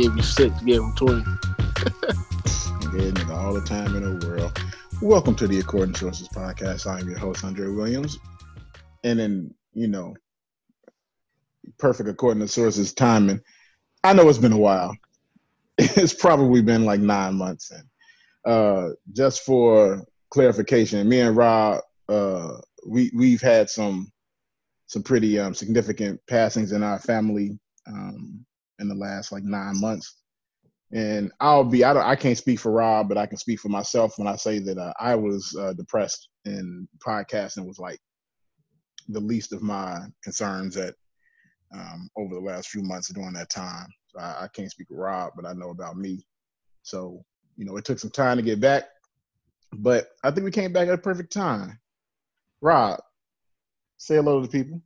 Gave you six, gave him 20. Good all the time in the world. Welcome to the According Sources podcast. I'm your host, Andre Williams. And then, you know, perfect according to sources timing. I know it's been a while. It's probably been like nine months. And uh, just for clarification, me and Rob, uh, we we've had some some pretty um, significant passings in our family um, in the last like nine months. And I'll be I don't I can't speak for Rob, but I can speak for myself when I say that uh, I was uh, depressed and podcasting was like the least of my concerns at um, over the last few months during that time. So I, I can't speak for Rob, but I know about me. So you know, it took some time to get back, but I think we came back at a perfect time. Rob, say hello to the people.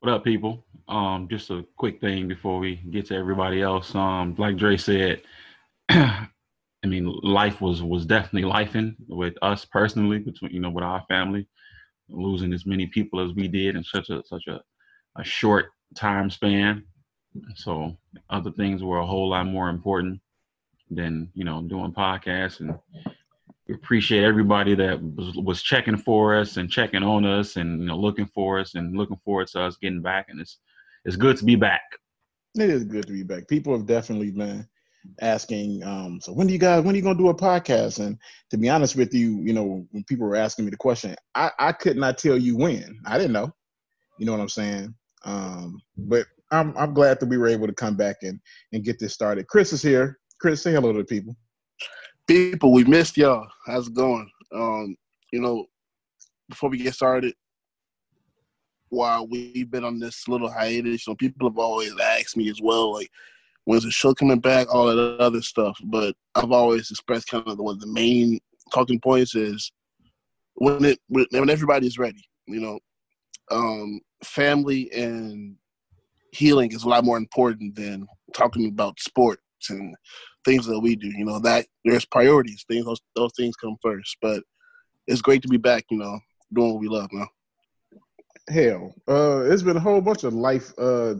What up, people? Um, just a quick thing before we get to everybody else. Um, like Dre said, I mean, life was was definitely lifing with us personally, between you know, with our family, losing as many people as we did in such a such a, a short time span. So other things were a whole lot more important than you know doing podcasts and we appreciate everybody that was, was checking for us and checking on us and you know looking for us and looking forward to us getting back. And it's it's good to be back. It is good to be back. People have definitely been asking um so when do you guys when are you gonna do a podcast? And to be honest with you you know when people were asking me the question i i could not tell you when. I didn't know. You know what i'm saying? Um but i'm i'm glad that we were able to come back and and get this started. Chris is here. Chris say hello to the people people, we missed y'all. How's it going? Um, you know, before we get started, while we've been on this little hiatus, you know, people have always asked me as well, like, when's the show coming back, all that other stuff. But I've always expressed kind of one of the main talking points is when it when everybody's ready, you know, um, family and healing is a lot more important than talking about sports and things that we do. You know that there's priorities. Things those those things come first. But it's great to be back. You know, doing what we love now. Hell, uh, it's been a whole bunch of life uh,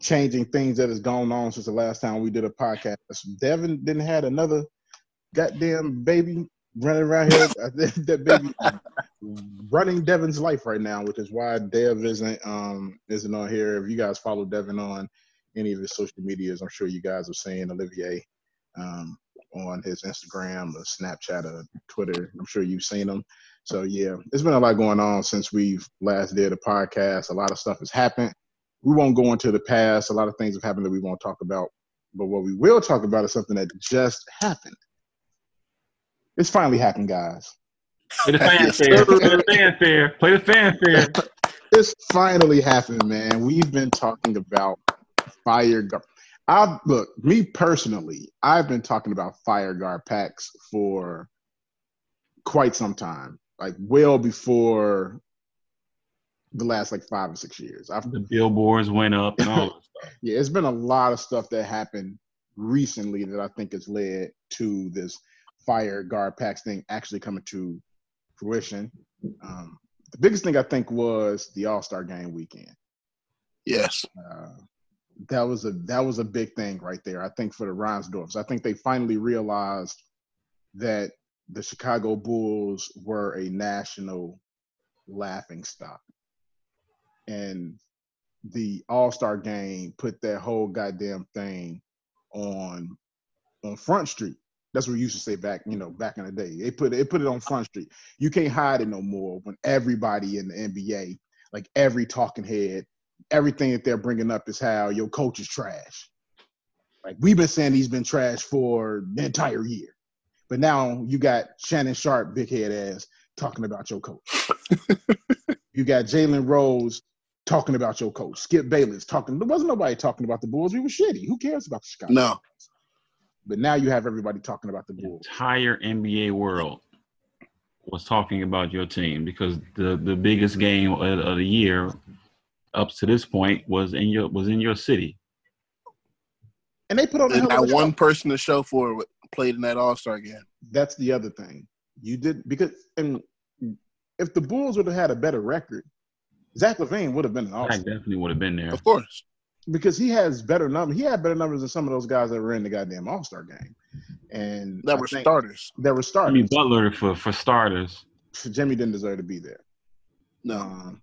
changing things that has gone on since the last time we did a podcast. Devin didn't had another goddamn baby running around here. that baby running Devin's life right now, which is why Dev isn't um isn't on here. If you guys follow Devin on any of his social medias, I'm sure you guys are seen Olivier um, on his Instagram or Snapchat or Twitter. I'm sure you've seen him. So yeah, it's been a lot going on since we've last did a podcast. A lot of stuff has happened. We won't go into the past. A lot of things have happened that we won't talk about. But what we will talk about is something that just happened. It's finally happened, guys. Play the fanfare. Play the fanfare. Play the fanfare. It's finally happened, man. We've been talking about fire. I look me personally. I've been talking about fire GarPax for quite some time, like well before the last like five or six years. I've, the billboards went up and all. Yeah, it's been a lot of stuff that happened recently that I think has led to this fire GarPax thing actually coming to fruition. Um, the biggest thing I think was the All Star Game weekend. Yes. Uh, that was a that was a big thing right there. I think for the Reinsdorfs, I think they finally realized that the Chicago Bulls were a national laughing stock, and the All Star Game put that whole goddamn thing on on Front Street. That's what we used to say back, you know, back in the day. They put it put it on Front Street. You can't hide it no more when everybody in the NBA, like every talking head, everything that they're bringing up is how your coach is trash. Like we've been saying he's been trash for the entire year, but now you got Shannon Sharpe, big head ass, talking about your coach. you got Jalen Rose talking about your coach. Skip Bayless talking. There wasn't nobody talking about the Bulls. We were shitty. Who cares about the Chicago? No. But now you have everybody talking about the Bulls. The entire NBA world was talking about your team because the the biggest game of, of the year up to this point was in your was in your city. And they put on that one person to show for it played in that All Star game. That's the other thing. You did because and if the Bulls would have had a better record, Zach LaVine would have been an All Star. definitely would have been there. Of course. because he has better numbers. He had better numbers than some of those guys that were in the goddamn All Star game, and That I were starters. That were starters. I mean, Butler for for starters. Jimmy didn't deserve to be there. No. Um,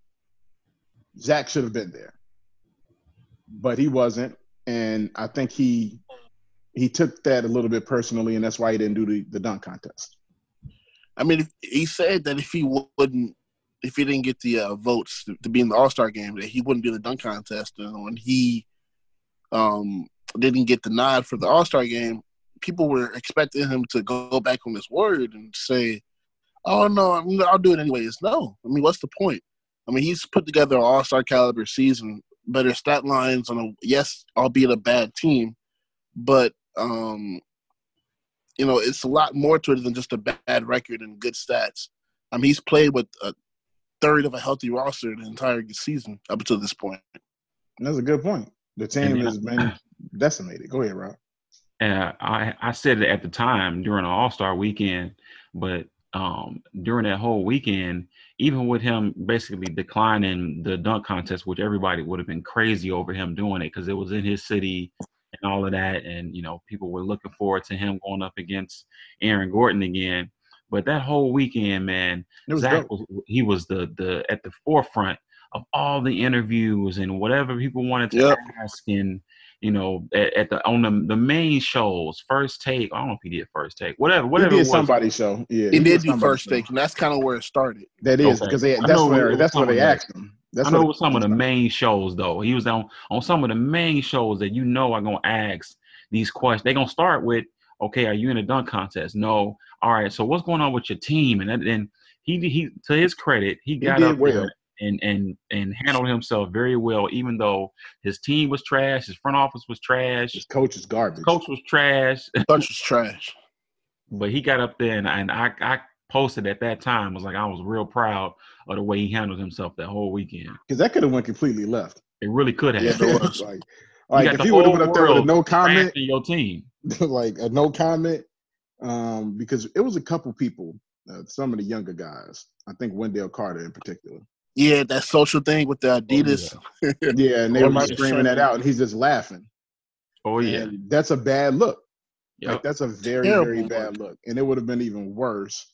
Zach should have been there, but he wasn't, and I think he he took that a little bit personally, and that's why he didn't do the, the dunk contest. I mean, he said that if he wouldn't, if he didn't get the uh, votes to, to be in the All Star game, that he wouldn't in the dunk contest. And when he um, didn't get the nod for the All Star game, people were expecting him to go back on his word and say, "Oh no, I'll do it anyways." No, I mean, what's the point? I mean, he's put together an All Star caliber season, better stat lines on a yes, albeit a bad team, but um, you know, it's a lot more to it than just a bad record and good stats. I mean, he's played with a third of a healthy roster the entire season up until this point. And that's a good point. The team And- has been decimated. Go ahead, Rob. And I, I said it at the time during the All Star weekend, but um, during that whole weekend, even with him basically declining the dunk contest, which everybody would have been crazy over him doing it because it was in his city and all of that, and you know people were looking forward to him going up against Aaron Gordon again. But that whole weekend, man, Zach was, he was the the at the forefront of all the interviews and whatever people wanted to Yep. ask and you know at, at the on the the main shows first take I don't know if he did first take whatever He whatever did it was. somebody's show. Yeah, He did do first show. take, and that's kind of where it started. That is because they, I that's know where that's where they asked him. That's I know what it some of the main shows though. He was on on some of the main shows that you know are gonna ask these questions. They're gonna start with, okay, are you in a dunk contest? No. All right. So what's going on with your team? And then he he to his credit, he got did up well. there and and and handled himself very well, even though his team was trash, his front office was trash, His coach is garbage. coach was trash, Bunch was trash. but he got up there and, and I I posted at that time was like I was real proud of the way he handled himself that whole weekend. because that could have went completely left. It really could have. Yeah, it was. like, like if he would have went up there with a no comment, your team. like a no comment, um, because it was a couple people, uh, some of the younger guys. I think Wendell Carter in particular. Yeah, that social thing with the Adidas. Yeah, and they Or were might just have screaming that out, and he's just laughing. Oh yeah. And that's a bad look. Yep. Like that's a very Terrible very look. bad look, and it would have been even worse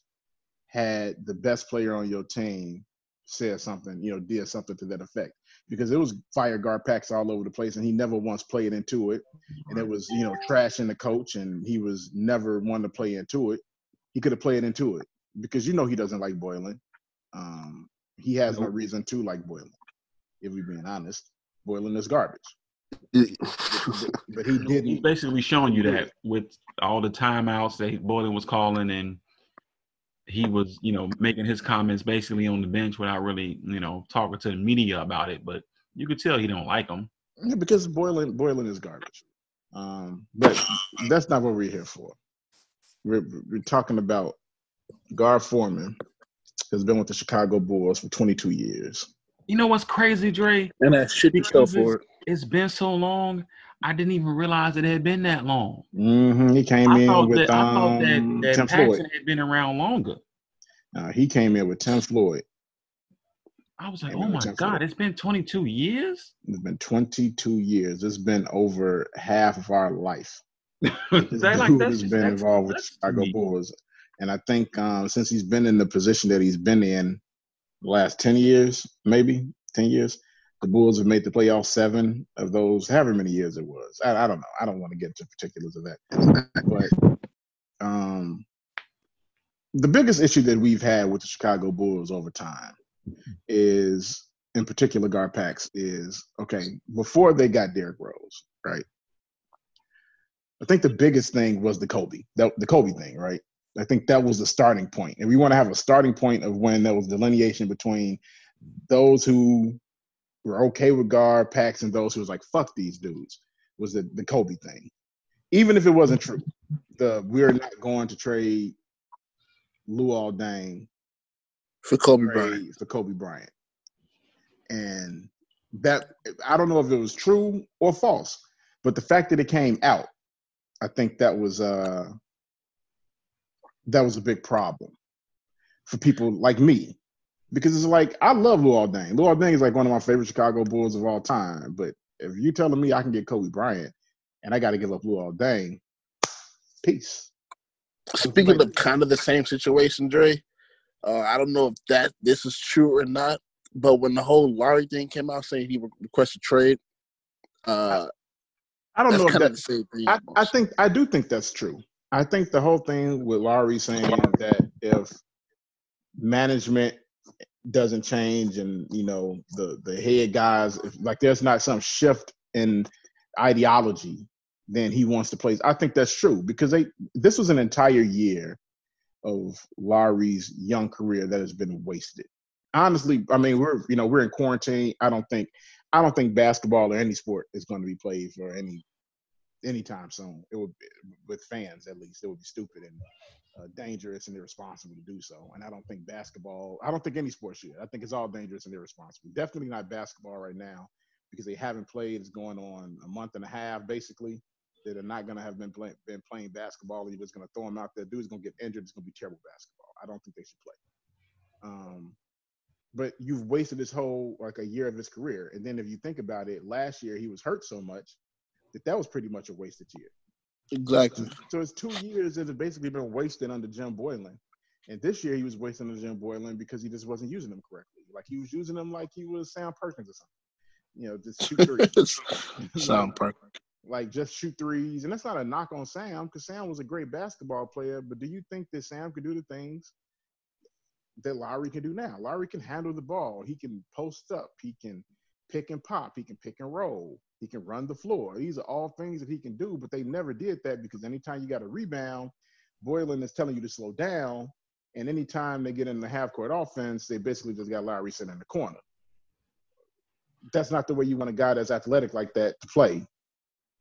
had the best player on your team said something, you know, did something to that effect. Because it was fire GarPax all over the place, and he never once played into it. And it was, you know, trashing the coach, and he was never one to play into it. He could have played into it because you know he doesn't like Boylen. Um, he has no reason to like Boylen. If we're being honest, Boylen is garbage. But he He's didn't. He's basically showing you that with all the timeouts that Boylen was calling and he was, you know, making his comments basically on the bench without really, you know, talking to the media about it. But you could tell he don't like him. Yeah, because Boylen Boylen is garbage. Um, but that's not what we're here for. We're, we're talking about Gar Forman has been with the Chicago Bulls for 22 years. You know what's crazy, Dre? and that shitty show for it. It's been so long. I didn't even realize it had been that long. hmm He came I in with that, I thought um, that, that Tim Paxson Floyd. had been around longer. Uh, he came in with Tim Floyd. I was like, Came oh my God, Floyd. it's been 22 years? It's been 22 years. It's been over half of our life. This That- like, dude that's has been that's involved with nuts Chicago. Bulls, and I think um, since he's been in the position that he's been in the last 10 years, maybe 10 years, the Bulls have made the playoffs seven of those, however many years it was. I, I don't know. I don't want to get into particulars of that, but um, the biggest issue that we've had with the Chicago Bulls over time is, in particular, Garpax is okay. Before they got Derrick Rose, right? I think the biggest thing was the Kobe, the, the Kobe thing, right? I think that was the starting point. And we want to have a starting point of when there was delineation between those who were okay with GarPax and those who was like, fuck these dudes, was the, the Kobe thing. Even if it wasn't true, the we're not going to trade Luol Deng For Kobe Bryant. for Kobe Bryant. And that I don't know if it was true or false, but the fact that it came out, I think that was uh that was a big problem for people like me. Because it's like I love Luol Deng. Luol Deng is like one of my favorite Chicago Bulls of all time. But if you're telling me I can get Kobe Bryant and I got to give up Luol Deng, peace. Speaking of kind of the same situation, Dre, uh, I don't know if that this is true or not, but when the whole Larry thing came out saying he requested trade, uh, I don't know if kind of the that. same thing. I, I think I do think that's true. I think the whole thing with Lauri saying that if management doesn't change and you know the the head guys if, like there's not some shift in ideology then he wants to play. I think that's true because they this was an entire year of Lauri's young career that has been wasted. Honestly i mean we're you know we're in quarantine. I don't think i don't think basketball or any sport is going to be played for any anytime soon it would be, with fans at least it would be stupid and uh, dangerous and irresponsible to do so. And I don't think basketball, I don't think any sport should. I think it's all dangerous and irresponsible. Definitely not basketball right now because they haven't played. It's going on a month and a half basically. That are not going to have been, play, been playing basketball. You're just going to throw them out there. Dude's going to get injured. It's going to be terrible basketball. I don't think they should play. Um, but you've wasted this whole like a year of his career. And then if you think about it, last year he was hurt so much that that was pretty much a wasted year. exactly. So it's two years that have basically been wasted under Jim Boylen. And this year he was wasting under Jim Boylen because he just wasn't using them correctly. Like he was using them like he was Sam Perkins or something. You know, just shoot threes. Sound perfect. like just shoot threes. And that's not a knock on Sam because Sam was a great basketball player. But do you think that Sam could do the things that Lauri can do now? Lauri can handle the ball. He can post up. He can pick and pop. He can pick and roll. He can run the floor. These are all things that he can do, but they never did that because anytime you got a rebound, Boylen is telling you to slow down. And anytime they get in the half court offense, they basically just got Lauri sitting in the corner. That's not the way you want a guy that's athletic like that to play.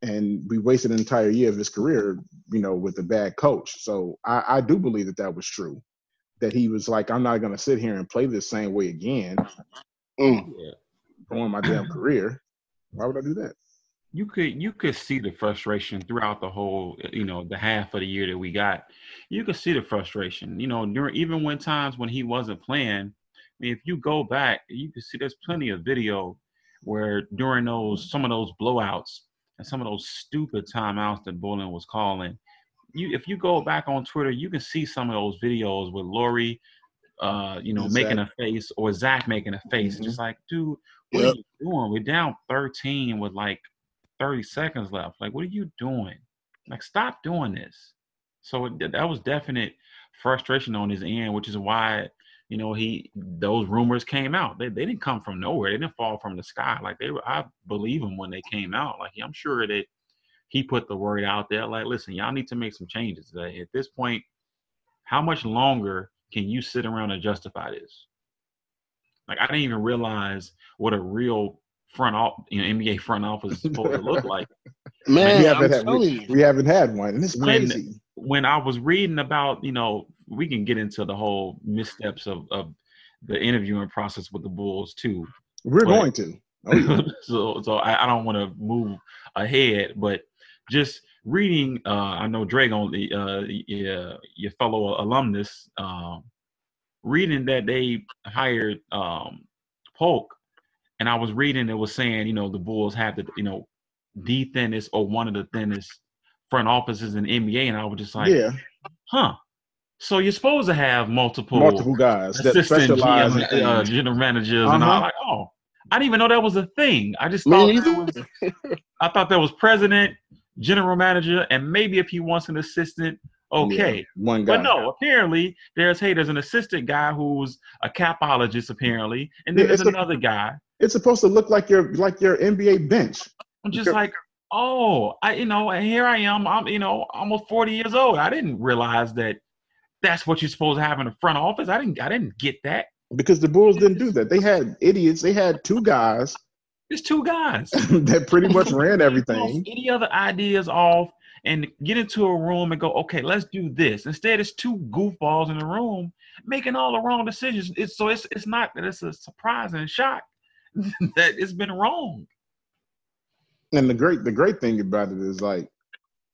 And we wasted an entire year of his career, you know, with a bad coach. So I, I do believe that that was true. That he was like, I'm not going to sit here and play the same way again, Mm. ruin my damn career. Why would I do that? you could you could see the frustration throughout the whole you know the half of the year that we got you could see the frustration you know during even when times when he wasn't playing i mean if you go back you can see there's plenty of video where during those some of those blowouts and some of those stupid timeouts that Boylen was calling you if you go back on twitter you can see some of those videos with Lauri uh you know And making a face or Zach making a face Mhm. just like dude what Yep. are you doing we're down 13 with like 30 seconds left. Like, what are you doing? Like, stop doing this. So it, that was definite frustration on his end, which is why, you know, he those rumors came out. They, they didn't come from nowhere. They didn't fall from the sky. Like they were, I believe them when they came out. Like I'm sure that he put the word out there. Like, listen, y'all need to make some changes. Like, at this point, how much longer can you sit around and justify this? Like I didn't even realize what a real front off, you know, NBA front office is supposed to look like. Man, we haven't had, telling we, we haven't had one, and it's When- crazy. when I was reading about, you know, we can get into the whole missteps of, of the interviewing process with the Bulls too. We're but- going to. Oh, yeah. so so I, I don't want to move ahead, but just reading, uh, I know Drake on the uh, your, your fellow alumnus, um, reading that they hired um, Polk, and I was reading it was saying, you know, the Bulls have the, you know, the thinnest or one of the thinnest front offices in NBA, and I was just like, yeah, huh. So you're supposed to have multiple, multiple guys that assistant specialize in uh, general managers, and Uh-huh. all. Like, oh, I didn't even know that was a thing. I just thought I thought that was president, general manager, and maybe if he wants an assistant, okay. Yeah, one guy. But no, apparently there's hey, there's an assistant guy who's a capologist apparently, and then Yeah, there's a- another guy. It's supposed to look like your like your NBA bench. I'm just like, oh, I you know, and here I am. I'm you know almost 40 years old. I didn't realize that that's what you're supposed to have in the front office. I didn't I didn't get that. Because the Bulls didn't do that. They had idiots. They had two guys There's two guys. that pretty much ran everything. Any other ideas off and get into a room and go, okay, let's do this. Instead, it's two goofballs in the room making all the wrong decisions. It's so it's it's not that it's a surprise and shock that it's been wrong. And the great the great thing about it is like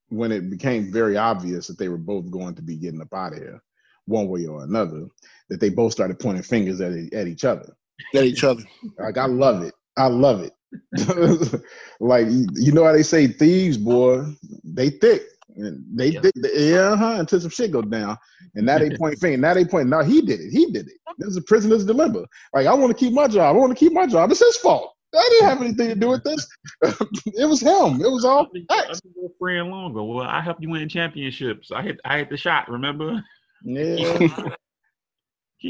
when it became very obvious that they were both going to be getting up out of here, one way or another, that they both started pointing fingers at at each other. At each other. Like I love it. I love it. like you know how they say thieves, boy, they thick. And they did, yeah, huh? Until some shit go down, and now they point finger. Now they point. Now he did it. He did it. This is a prisoner's dilemma. Like I want to keep my job. I want to keep my job. It's his fault. I didn't have anything to do with this. it was him. It was all I've been your friend longer. Well, I helped you win championships. I hit I hit the shot. Remember? Yeah,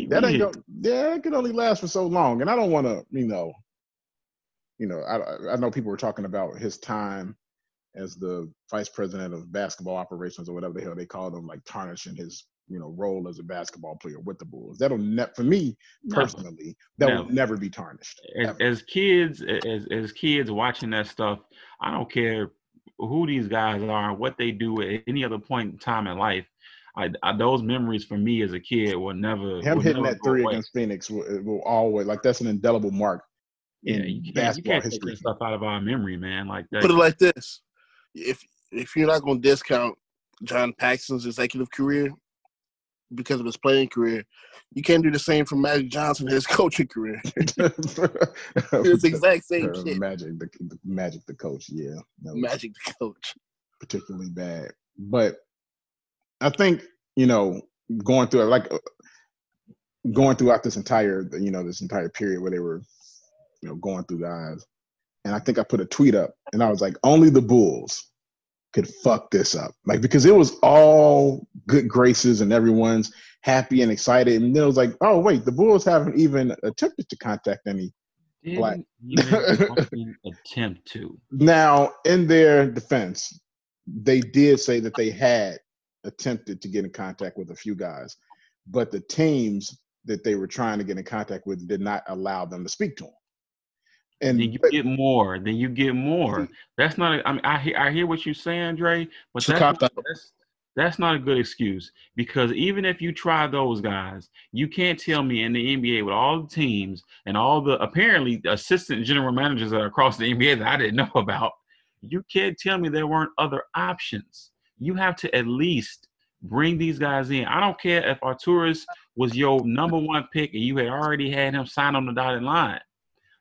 that ain't go. Yeah, it could only last for so long, and I don't want to. You know, you know. I I know people were talking about his time as the vice president of basketball operations or whatever the hell they called him, like tarnishing his you know role as a basketball player with the Bulls. That'll ne- for me personally, that will Never. never be tarnished. as, as kids as as kids watching that stuff i don't care who these guys are what they do at any other point in time in life I, I those memories for me as a kid will never Him will hitting never that three away. against Phoenix will, will always like that's an indelible mark yeah you can't, you can't take history. that stuff out of our memory man like that Put it like this: if if you're not going to discount John Paxson's executive career because of his playing career, you can't do the same for Magic Johnson his coaching career. It's the exact same Uh, shit. Magic, the, the Magic, the coach. Yeah, Magic the coach. particularly bad. But I think you know, going through it, like uh, going throughout this entire, you know, this entire period where they were, you know, going through guys, and I think I put a tweet up, and I was like, only the Bulls could fuck this up, like because it was all good graces and everyone's happy and excited, and then it was like, oh wait, the Bulls haven't even attempted to contact any black. Didn't even attempt to Now, in their defense, they did say that they had attempted to get in contact with a few guys, but the teams that they were trying to get in contact with did not allow them to speak to them. And then you but- get more then you get more. That's not a, I mean I hear I hear what you're saying Dre but that's not, that's that's not a good excuse. Because even if you try those guys you can't tell me in the NBA with all the teams and all the apparently assistant general managers that are across the NBA that I didn't know about you can't tell me there weren't other options. You have to at least bring these guys in. I don't care if Arturas was your number one pick and you had already had him sign on the dotted line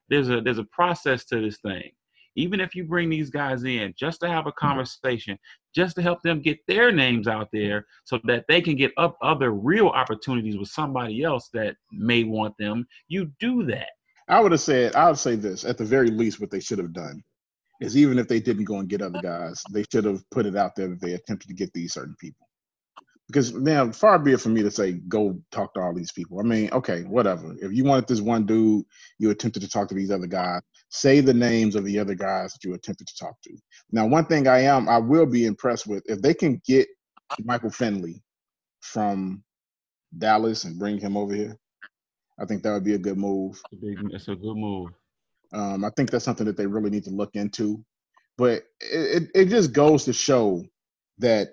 there's a there's a process to this thing. Even if you bring these guys in just to have a mm-hmm. conversation, just to help them get their names out there so that they can get up other real opportunities with somebody else that may want them, you do that. I would have said, I would say this at the very least, what they should have done is even if they didn't go and get other guys, they should have put it out there that they attempted to get these certain people. Because now far be it for me to say go talk to all these people. I mean, okay, whatever. If you wanted this one dude, you attempted to talk to these other guys. Say the names of the other guys that you attempted to talk to. Now, one thing I am, I will be impressed with if they can get Michael Finley from Dallas and bring him over here. I think that would be a good move. It's a, good move. Um, I think that's something that they really need to look into. But it, it, it just goes to show that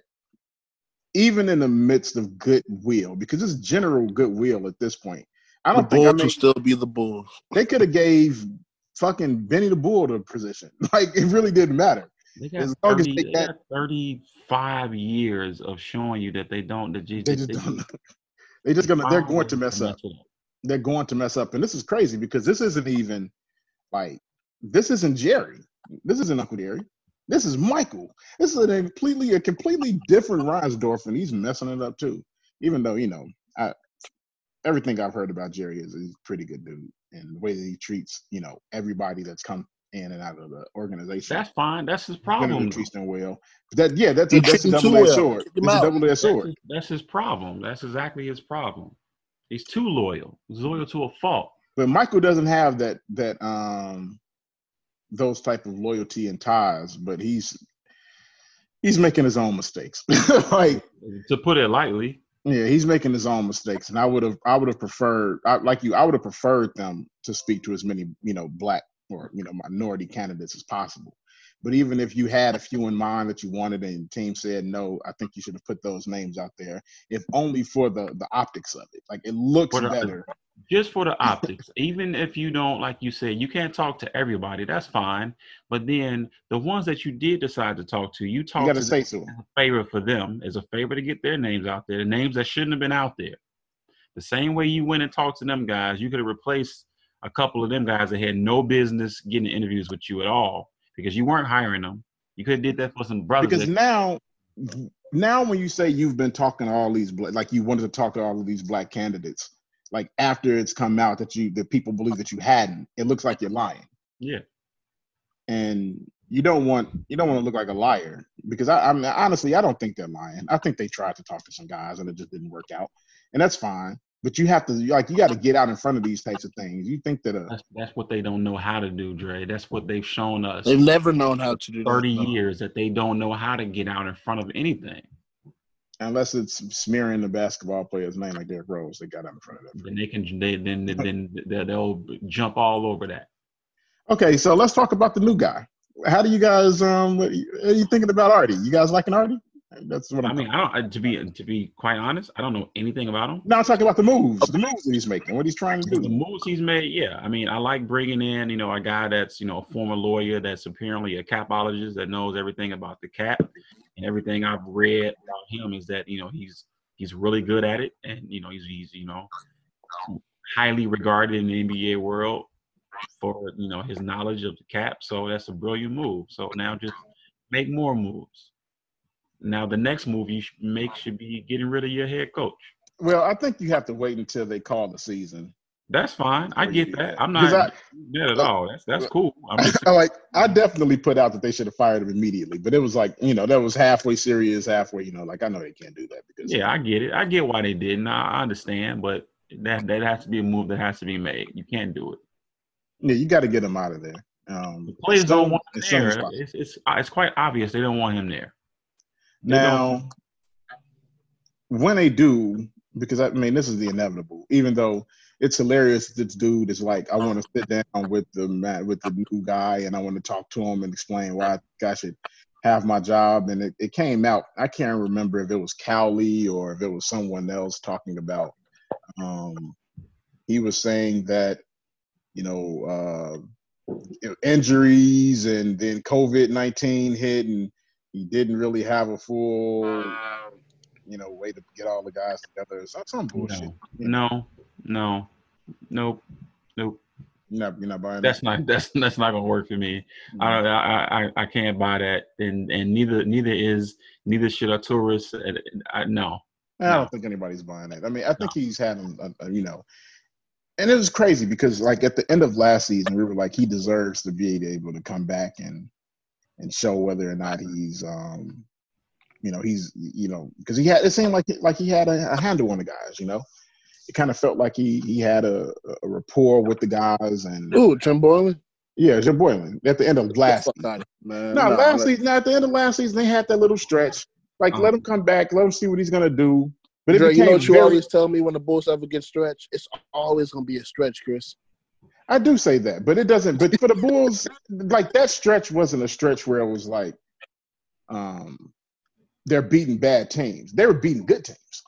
even in the midst of goodwill, because it's general goodwill at this point, I The don't think I mean, will still be the Bulls. they could have gave fucking Benny the Bull the position. Like it really didn't matter. They got, As long as 30, they they got- got 35 years of showing you that they don't. That They just don't. They just gonna. They're going to mess up. They're going to mess up, and this is crazy because this isn't even like this isn't Jerry. This isn't Uncle Jerry. This is Michael. This is a completely a completely different Reinsdorf, and he's messing it up too. Even though you know, I, everything I've heard about Jerry is he's a pretty good dude, and the way that he treats you know everybody that's come in and out of the organization. That's fine. That's his Bennett problem. and though. treats them well. But that yeah, that's a, that's a double edged well. sword. It's a double edged That's sword. his, that's his problem. That's exactly his problem. He's too loyal. He's loyal to a fault. but Michael doesn't have that that um those type of loyalty and ties, but he's he's making his own mistakes. like To put it lightly, yeah, he's making his own mistakes, and I would have I would have preferred I, like you I would have preferred them to speak to as many you know black or you know minority candidates as possible. But even if you had a few in mind that you wanted and the team said no, I think you should have put those names out there, if only for the the optics of it. Like it looks better. Just for the optics, even if you don't, like you said, you can't talk to everybody. That's fine. But then the ones that you did decide to talk to, you talk to say them so. as a favor for them, as a favor to get their names out there, the names that shouldn't have been out there. The same way you went and talked to them guys, you could have replaced a couple of them guys that had no business getting interviews with you at all because you weren't hiring them. You could have did that for some brothers. Because that, now, now when you say you've been talking to all these, like you wanted to talk to all of these black candidates, like after it's come out that you that people believe that you hadn't, it looks like you're lying, yeah, and you don't want you don't want to look like a liar because I, I mean honestly I don't think they're lying. I think they tried to talk to some guys and it just didn't work out, and that's fine. But you have to like you got to get out in front of these types of things. You think that a that's that's what they don't know how to do, Dre. That's what they've shown us They've never known how to do thirty though. years that they don't know how to get out in front of anything. Unless it's smearing the basketball player's name like Derrick Rose, they got out in front of that. Then they can they then then they'll jump all over that. Okay, so let's talk about the new guy. How do you guys um what are you, what are you thinking about Artie? You guys liking Artie? That's what I'm I mean, I don't to be to be quite honest, I don't know anything about him. No, I'm talking about the moves, the moves that he's making, what he's trying to do. The moves he's made, yeah. I mean, I like bringing in, you know, a guy that's, you know, a former lawyer that's apparently a capologist that knows everything about the cap. And everything I've read about him is that, you know, he's he's really good at it, and you know, he's he's you know highly regarded in the NBA world for you know his knowledge of the cap. So that's a brilliant move. So now just make more moves. Now the next move you should make should be getting rid of your head coach. Well, I think you have to wait until they call the season. That's fine. I get that. I'm not I- at all. That's that's cool. I'm just like I definitely put out that they should have fired him immediately, but it was like, you know, that was halfway serious, halfway, you know, like I know they can't do that because yeah, I get it. I get why they didn't. I understand, but that that has to be a move that has to be made. You can't do it. yeah, you got to get him out of there. Um The players don't want him there. It's, it's it's quite obvious they don't want him there. They Now, when they do, because I mean, this is the inevitable. Even though it's hilarious, this dude is like, I want to sit down with the man, with the new guy, and I want to talk to him and explain why I should have my job. And it, it came out. I can't remember if it was Cowley or if it was someone else talking about. Um, he was saying that, you know, uh, injuries and then COVID nineteen hit and he didn't really have a full, you know, way to get all the guys together. Some, some bullshit. No, no, no, nope, nope. You're not, you're not buying That's not that's that's not gonna work for me. that? I don't. I, I can't buy that, and and neither neither is neither should Arturas. I, no. I don't think anybody's buying that. I mean, I think he's had, a, a, you know, and it was crazy because like at the end of last season, we were like, he deserves to be able to come back and and show whether or not he's, um, you know, he's, you know, because he had it seemed like like he had a, a handle on the guys. You know, it kind of felt like he he had a, a rapport with the guys, and Ooh, Jim Boylen. yeah, Jim Boylen at the end of last. Fuck season. man. No, Nah, last let- season. At the end of last season, they had that little stretch. Like, let Um, him come back. Let him see what he's gonna do. But it Dre, you know what you very, always tell me when the Bulls ever get stretched? It's always gonna be a stretch, Chris. I do say that, but it doesn't. But for the Bulls, like that stretch wasn't a stretch where it was like, um, they're beating bad teams. They were beating good teams,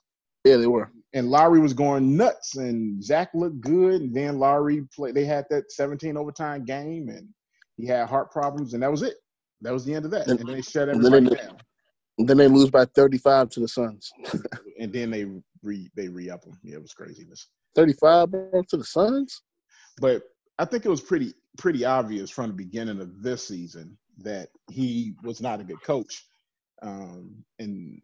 Yeah, they were. and Lauri was going nuts, and Zach looked good, and then Lauri played. They had that 17 overtime game, and he had heart problems, and that was it. That was the end of that, and, And- then they shut and then they- down, then they lose by 35 to the Suns. and then they re they re up them. Yeah, it was craziness. 35 bro, to the Suns? but I think it was pretty pretty obvious from the beginning of this season that he was not a good coach. Um, and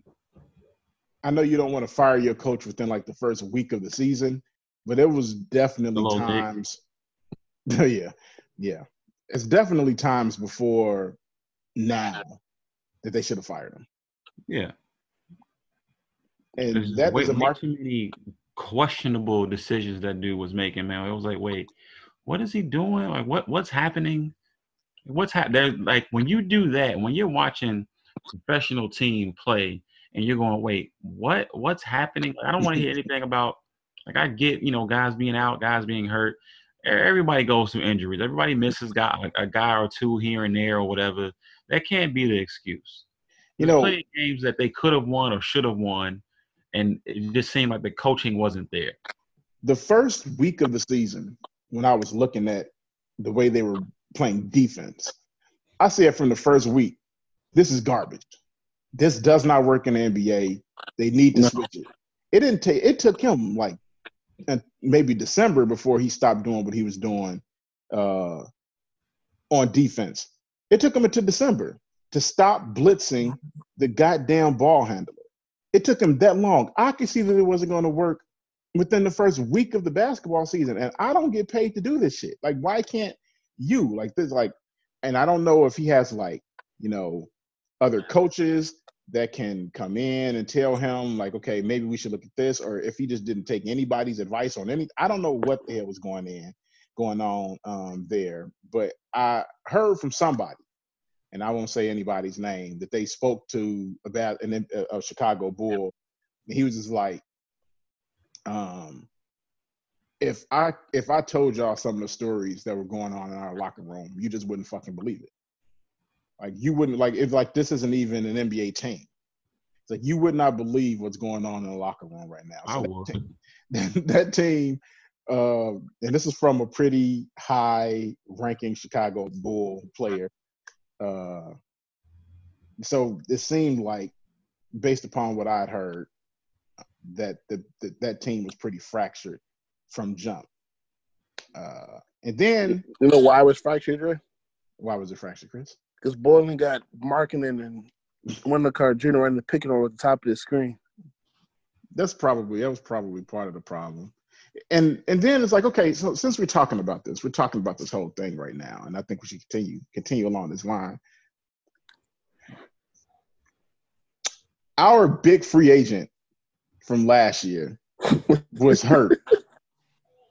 I know you don't want to fire your coach within like the first week of the season, but it was definitely Hello, times. yeah, yeah, it's definitely times before now that they should have fired him, Yeah. and There's that way, is a mark. too many questionable decisions that dude was making, man. It was like, wait, what is he doing? Like, what what's happening? What's happening? Like when you do that, when you're watching professional team play, and you're going, wait, what what's happening? I don't want to hear anything about. Like I get, you know, guys being out, guys being hurt. Everybody goes through injuries. Everybody misses guy, like a guy or two here and there or whatever. That can't be the excuse. You There's know, plenty games that they could have won or should have won, and it just seemed like the coaching wasn't there. the first week of the season, when I was looking at the way they were playing defense, I said from the first week, this is garbage. This does not work in the NBA. They need to No. switch it. It didn't take. It took him like maybe December before he stopped doing what he was doing uh, on defense. It took him until December to stop blitzing the goddamn ball handler. It took him that long. I could see that it wasn't going to work within the first week of the basketball season. And I don't get paid to do this shit. Like, why can't you? Like this, like, and I don't know if he has like, you know, other coaches that can come in and tell him like, okay, maybe we should look at this, or if he just didn't take anybody's advice on any. I don't know what the hell was going in, going on um, there, but I heard from somebody, and I won't say anybody's name, that they spoke to about an a Chicago Bull. and he was just like, um, if I if I told y'all some of the stories that were going on in our locker room, you just wouldn't fucking believe it. Like you wouldn't like if like this isn't even an NBA team. It's like you would not believe what's going on in the locker room right now. So I that would. team, that team uh, and this is from a pretty high ranking Chicago Bull player. Uh, so it seemed like, based upon what I'd heard, that the, the that team was pretty fractured from jump. Uh, and then You know why it was fractured, Dre? why was it fractured, Chris? Because Boylen got marking and one Wendell Carter Jr. running the pick and roll at the top of the screen. That's probably that was probably part of the problem. And and then it's like, okay, so since we're talking about this, we're talking about this whole thing right now, and I think we should continue continue along this line. Our big free agent from last year was hurt.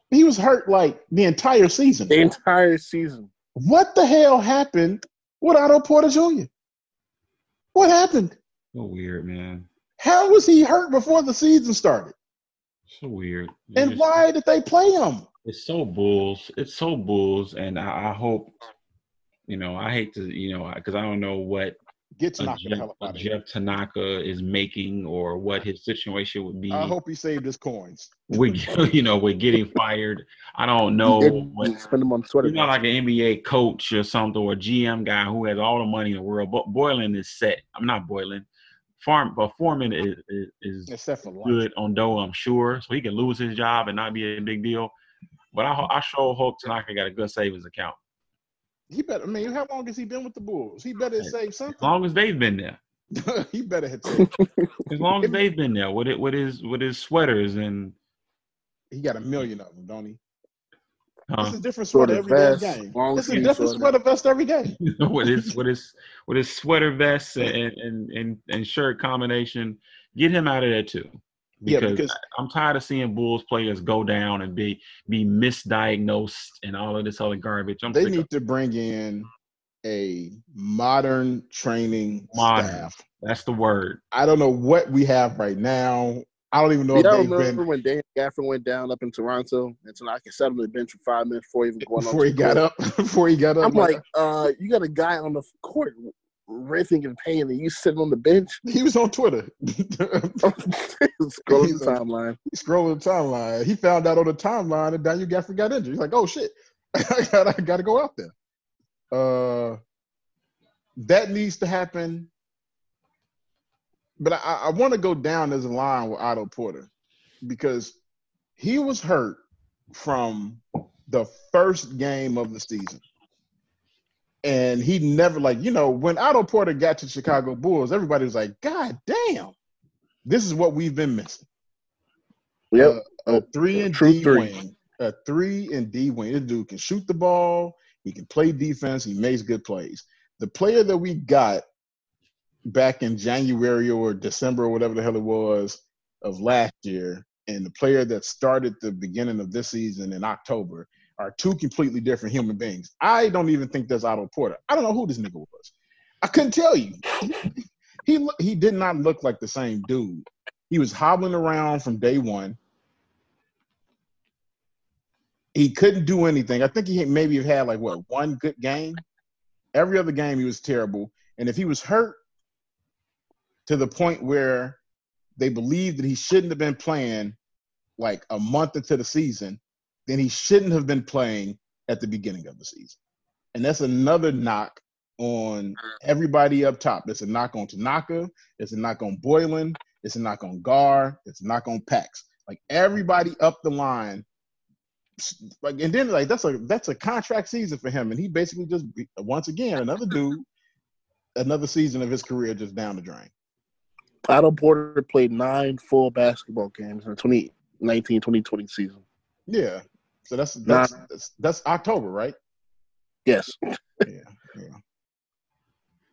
he was hurt like the entire season. The entire season. What the hell happened with Otto Porter Jr.? What happened? So weird, man. How was he hurt before the season started? So weird. And It's- why did they play him? It's so bulls. It's so bulls, and I, I hope, you know, I hate to, you know, because I don't know what Get to a knock the Jeff, hell a out of here. Jeff Tanaka is making or what his situation would be. I hope he saved his coins. with you know with getting fired. I don't know He didn't what. spend them on Twitter. He's not like an NBA coach or something or a GM guy who has all the money in the world. But Boylen is set. I'm not Boylen. Farm, but Forman is is, is for good on dough, I'm sure, so he can lose his job and not be a big deal. But I, ho- I sure hope Tanaka got a good savings account. He better. I mean, how long has he been with the Bulls? He better save something. As long as they've been there, he better hit. Take. as long as they've been there with it, with his with his sweaters and He got a million of them, don't he? uh, It's a different sweater of every damn vest, game. It's a different sweater. sweater vest every game. with his with his with his sweater vest and and, and and shirt combination. Get him out of there too. Yeah, Because, because I'm tired of seeing Bulls players go down and be be misdiagnosed and all of this other garbage. I'm they sick of need to bring in a modern training Modern. staff. that's the word. I don't know what we have right now. I don't even know You if don't they've remember been when Dan Gafford went down up in Toronto and Tanaka sat on the bench for five minutes before even going on before he got court? up. Before he got up, I'm like, uh, you got a guy on the court riffing and pain, and you sitting on the bench he was on Twitter. scrolling He's the timeline. He scrolling the timeline. He found out on the timeline that Daniel Gafford got injured. He's like, oh shit, I gotta, I gotta go out there. Uh, that needs to happen. But I, I want to go down this line with Otto Porter because he was hurt from the first game of the season. And he never like, you know, when Otto Porter got to Chicago Bulls, everybody was like, God damn, this is what we've been missing Yep. Uh, a three and True D three. wing. A three and D wing. This dude can shoot the ball. He can play defense. He makes good plays. The player that we got back in January or December or whatever the hell it was of last year, and the player that started the beginning of this season in October are two completely different human beings. I don't even think that's Otto Porter. I don't know who this nigga was. I couldn't tell you. He he did not look like the same dude. He was hobbling around from day one. He couldn't do anything. I think he maybe had like what one good game. Every other game he was terrible. And if he was hurt to the point where they believed that he shouldn't have been playing like a month into the season, then he shouldn't have been playing at the beginning of the season. And that's another knock on everybody up top. It's a knock on Tanaka. It's a knock on Boylen. It's a knock on Gar. It's a knock on Pax. Like everybody up the line, like and then like that's a that's a contract season for him, and he basically just once again another dude, another season of his career just down the drain. Otto Porter played nine full basketball games in the 2019-2020 season. Yeah, so that's that's, that's that's October, right? Yes. yeah, yeah.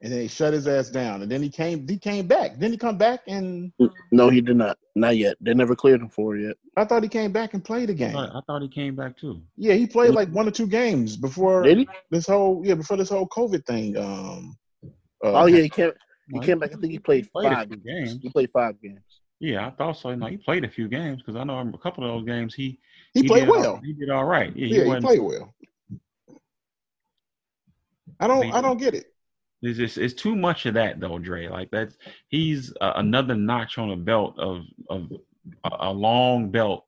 And then he shut his ass down, and then he came. He came back. Didn't he come back and? No, he did not. Not yet. They never cleared him for it yet. I thought he came back and played a game. I thought, I thought he came back too. Yeah, he played like one or two games before Did he? this whole yeah before this whole COVID thing. Um. uh, Oh yeah, he came. He came back. I think he played played five games. games. He played five games. Yeah, I thought so. No, he played a few games because I know a couple of those games he he, played did all- well. he did all right. Yeah, Yeah, he played well. I don't. I don't get it. It's just it's too much of that though, Dre. Like that's he's uh, another notch on a belt of of a long belt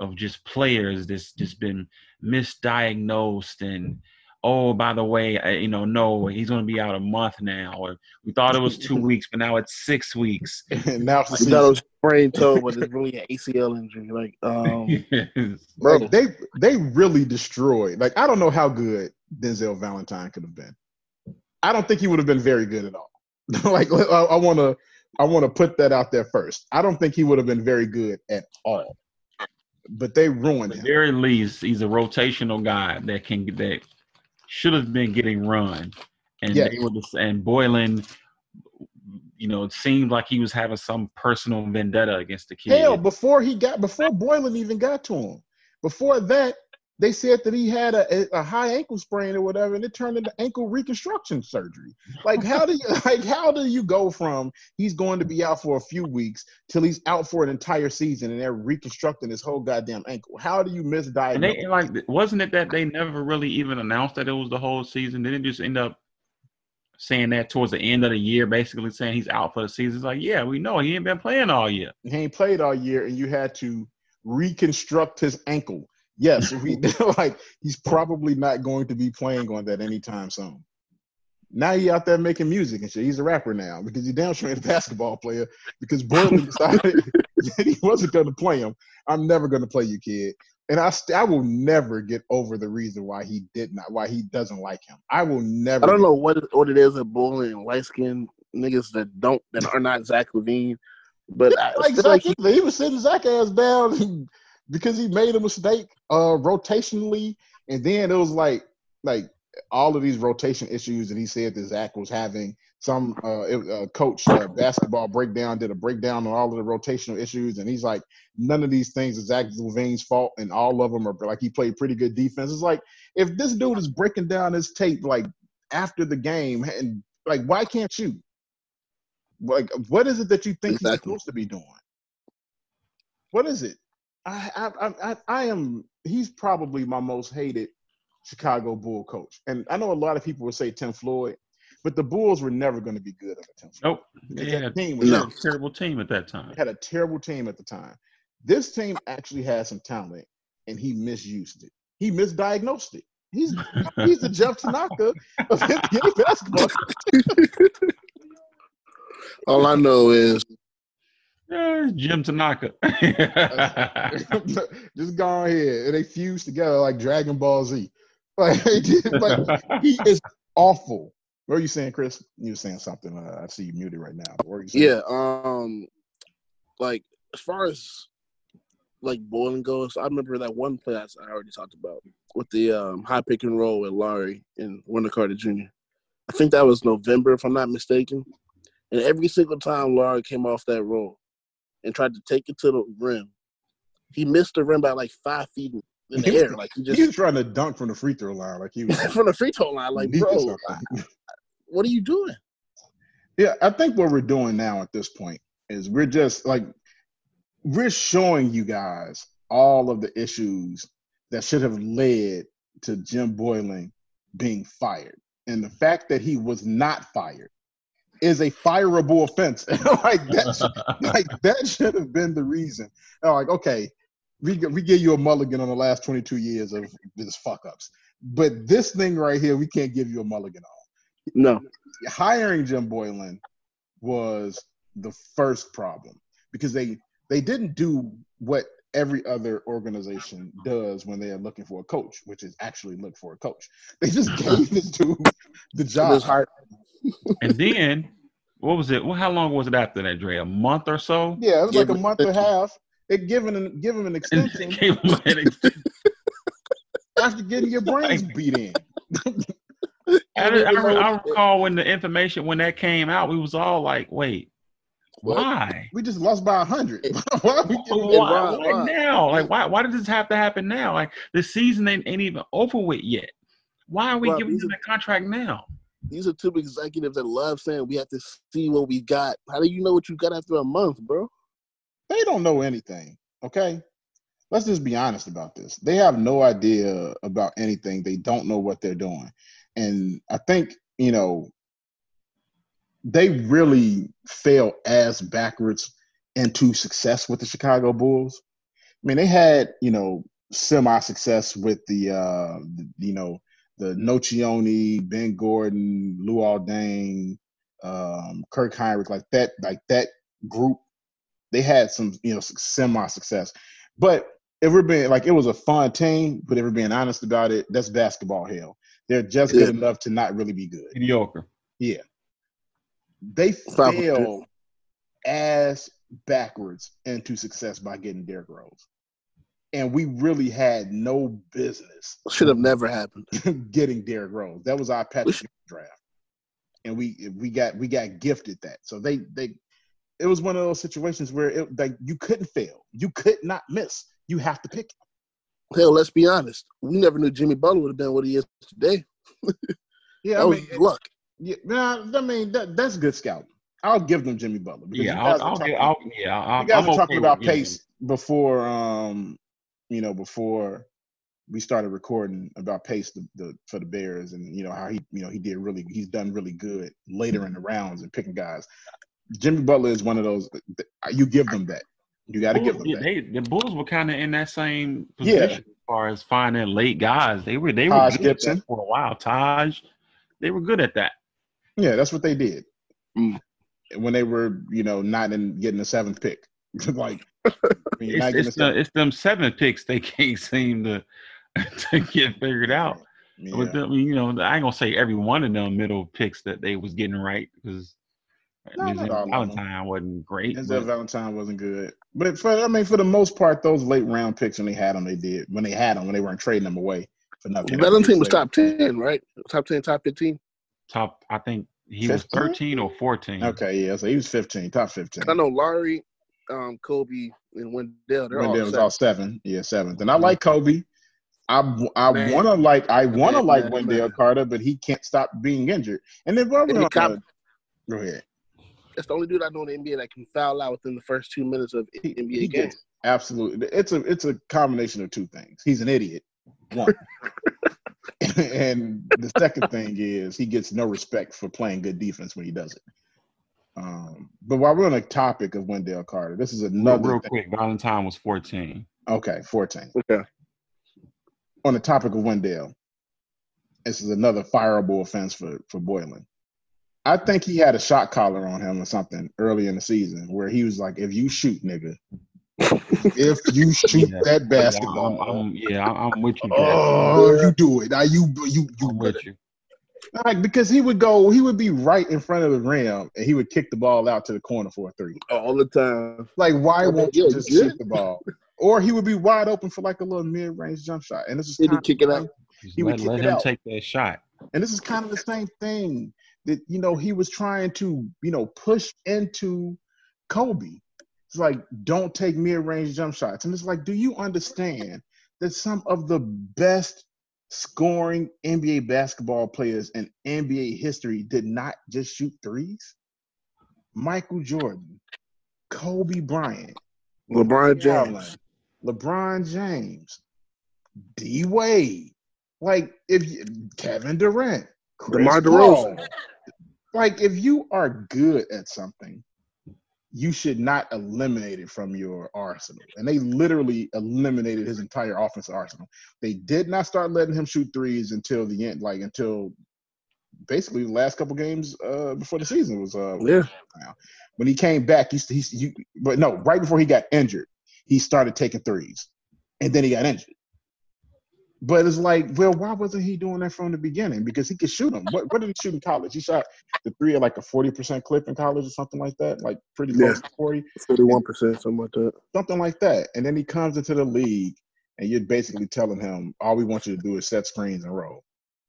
of just players that's just been misdiagnosed and oh by the way I, you know no he's going to be out a month now or we thought it was two weeks but now it's six weeks. And now it's the We thought season. was sprained toe, but it's really an ACL injury. Like, um, Yes. Bro, bro, they they really destroyed. Like I don't know how good Denzel Valentine could have been. I don't think he would have been very good at all. like I want to I want to put that out there first. I don't think he would have been very good at all. But they ruined At the very least, he's a rotational guy that can get that should have been getting run, and Yes. they were just, and Boylen, you know, it seemed like he was having some personal vendetta against the kid. Hell, before he got before Boylen even got to him, before that, they said that he had a, a high ankle sprain or whatever, and it turned into ankle reconstruction surgery. Like how do you like how do you go from he's going to be out for a few weeks till he's out for an entire season and they're reconstructing his whole goddamn ankle? How do you misdiagnose? and they like, wasn't it that they never really even announced that it was the whole season? Didn't just end up saying that towards the end of the year, basically saying he's out for the season? It's like, yeah, we know he ain't been playing all year. he ain't played all year, and you had to reconstruct his ankle. Yes, we like he's probably not going to be playing on that anytime soon. Now he out there making music and shit. He's a rapper now because he damn sure ain't a basketball player because Boylen decided that he wasn't going to play him. I'm never going to play you, kid. And I, st- I will never get over the reason why he did not, why he doesn't like him. I will never. I don't know what what it is at Boylen and light skinned niggas that don't that are not Zach LaVine, but I like Zach, like he, he was sitting Zach ass down because he made a mistake uh rotationally, and then it was like like all of these rotation issues that he said that Zach was having. Some uh, it- uh coach uh, basketball breakdown did a breakdown on all of the rotational issues, and he's like, none of these things is Zach LaVine's fault, and all of them are like he played pretty good defense. It's like if this dude is breaking down his tape like after the game, and like why can't you? Like, what is it that you think he's Exactly. supposed to be doing? What is it? I, I, I, I, I am. He's probably my most hated Chicago Bull coach, and I know a lot of people would say Tim Floyd, but the Bulls were never going to be good under Tim Floyd. Nope. Because They that had, team they was had No. a terrible team at that time. had a terrible team at the time. This team actually had some talent, and he misused it. He misdiagnosed it. He's he's the Jeff Tanaka of NBA basketball. all I know is Yeah, Jim Tanaka. Just go ahead, and they fuse together like Dragon Ball Z. Like, they like he is awful. What are you saying, Chris? You were saying something. Uh, I see you muted right now. What are you saying? yeah, um, like as far as like Boylen goes, I remember that one play I already talked about with the um, high pick and roll with Lauri and Wendell Carter Jr. I think that was November, if I'm not mistaken. And every single time Lauri came off that roll and tried to take it to the rim, he missed the rim by like five feet in the air. Like he he was trying to dunk from the free throw line, like he was from the free throw line. Like, bro, what are you doing? Yeah, I think what we're doing now at this point is we're just like we're showing you guys all of the issues that should have led to Jim Boylen being fired. And the fact that he was not fired is a fireable offense. like that, like that should have been the reason. They're like, okay, we g- we give you a mulligan on the last 22 years of this fuck ups. But this thing right here, we can't give you a mulligan on No, hiring Jim Boylen was the first problem because they they didn't do what every other organization does when they are looking for a coach, which is actually look for a coach. They just gave this dude the It job. was hard. And then what was it? Well, how long was it after that, Dre? A month or so? Yeah, it was like a month and a half. It given an, give him an extension they gave him an extension. after getting your brains beat in. I, I, I recall when the information when that came out, we was all like, "Wait, What? why? We just lost by a hundred. Why are we giving Why, why- why why? now? Like, why? Why did this have to happen now? Like, the season ain't, ain't even over with yet. Why are we Bro, giving them a the contract now? These are two executives that love saying we have to see what we got. How do you know what you got after a month, bro? they don't know anything. Okay. Let's just be honest about this. They have no idea about anything. They don't know what they're doing. And I think, you know, they really fell ass backwards into success with the Chicago Bulls. I mean, they had, you know, semi success with the uh you know, the Nocioni, Ben Gordon, Luol Deng, um, Kirk Hinrich, like that, like that group they had some you know semi success. But if we're being like it was a fun team, but if we're being honest about it, that's basketball hell. They're just good Yeah. enough to not really be good. Mediocre. Yeah. They fell ass backwards into success by getting Derrick Rose. And we really had no business Should have never happened. getting Derrick Rose. That was our Patrick should- draft. And we we got we got gifted that. So they they it was one of those situations where it like you couldn't fail. You could not miss. You have to pick. Hell, let's be honest. We never knew Jimmy Butler would have been what he is today. Yeah, That I was mean, it- luck. Yeah, nah, I mean that, that's good scouting. I'll give them Jimmy Butler. Yeah, I'll, are I'll, talking- I'll yeah, I'll, you guys I'm were talking okay about pace before um you know before we started recording about pace the, the for the bears and you know how he you know he did really he's done really good later in the rounds and picking guys jimmy butler is one of those you give them that you got to give them yeah, that they, the Bulls were kind of in that same Yeah. position as far as finding late guys. They were they were Taj good Gibson. for a while. Taj, they were good at that. Yeah that's what they did Mm. when they were you know not in getting the seventh pick like It's, it's, the the, it's them seven picks they can't seem to to get figured out. yeah. But the, I mean, you know, I ain't gonna say every one of them middle picks that they was getting right because No, not all. Valentine wasn't great. Denzel but- Valentine wasn't good, but for I mean, for the most part, those late round picks when they had them, they did when they had them when they weren't trading them away for nothing. Valentine was top ten, right? Top ten, top fifteen. Top, I think he was thirteen or fourteen. Okay, yeah, so he was fifteen, top fifteen. I know Lauri, um, Kobe, and Wendell. They're Wendell all was set. all seven, yeah, seventh, and I like Kobe. I I Man. want to like I want to Man, like man, Wendell man. Carter, but he can't stop being injured. And then while And we're he on cop- go ahead. That's the only dude I know in the NBA that can foul out within the first two minutes of He, NBA he game. gets absolutely. It's a it's a combination of two things. He's an idiot. One. and the second thing is he gets no respect for playing good defense when he does it. Um, but while we're on the topic of Wendell Carter, this is Real, another real thing. quick, Valentine was fourteen. Okay, 14. Okay. On the topic of Wendell, this is another fireable offense for, for Boylen. I think he had a shot collar on him or something early in the season where he was like, if you shoot, nigga, if you shoot Yeah. that Yeah, basketball, I'm, I'm, yeah, I'm, I'm with you. Jack. oh, you do it. Now you you you I'm with you. Like because he would go, he would be right in front of the rim, and he would kick the ball out to the corner for a three. All the time. Like, why Yeah, won't you yeah, just yeah. shoot the ball? Or he would be wide open for like a little mid-range jump shot, and this is he kind kick it out? Just He would let, kick let it him out. take that shot. and this is kind of the same thing that you know he was trying to you know push into Kobe. It's like don't take mid-range jump shots, and it's like, do you understand that some of the best scoring NBA basketball players in NBA history did not just shoot threes? Michael Jordan, Kobe Bryant, LeBron James. LeBron James, D Wade, like if you, Kevin Durant, Chris DeMar Paul. DeRozan. Like if you are good at something, you should not eliminate it from your arsenal. And they literally eliminated his entire offensive arsenal. They did not start letting him shoot threes until the end, like until basically the last couple games uh, before the season was uh, Yeah. when he came back, he, he, he but no, right before he got injured, he started taking threes, and then he got injured. But it's like, well, why wasn't he doing that from the beginning? Because he could shoot them. What, what did he shoot in college? He shot the three at like a forty percent clip in college or something like that, like pretty close Yeah. to forty, Forty-one percent, something like that. something like that. And then he comes into the league, and you're basically telling him all we want you to do is set screens and roll.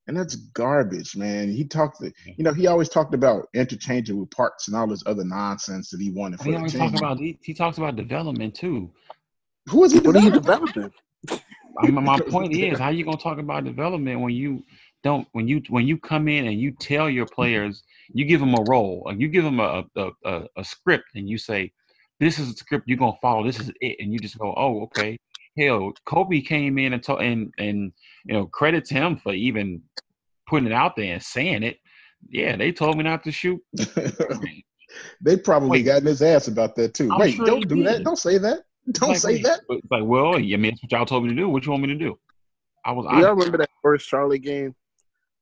And that's garbage, man. He talked, you know, he always talked about interchanging with parts and all this other nonsense that he wanted for He the always team. talk about he, he talks about development too. Who is he What are you developing? I mean, my point is, how you gonna talk about development when you don't when you when you come in and you tell your players, you give them a role, or you give them a a, a, a script, and you say, "This is the script you're gonna follow. This is it," and you just go, "Oh, okay." Hell, Kobe came in and told and and you know credits him for even putting it out there and saying it. Yeah, they told me not to shoot. they probably Wait. got in his ass about that too. I'm Wait, sure don't do that. Don't say that. Don't Like, say wait, that. It's like, well, I mean, that's what y'all told me to do. What you want me to do? I was, Y'all remember that first Charlotte game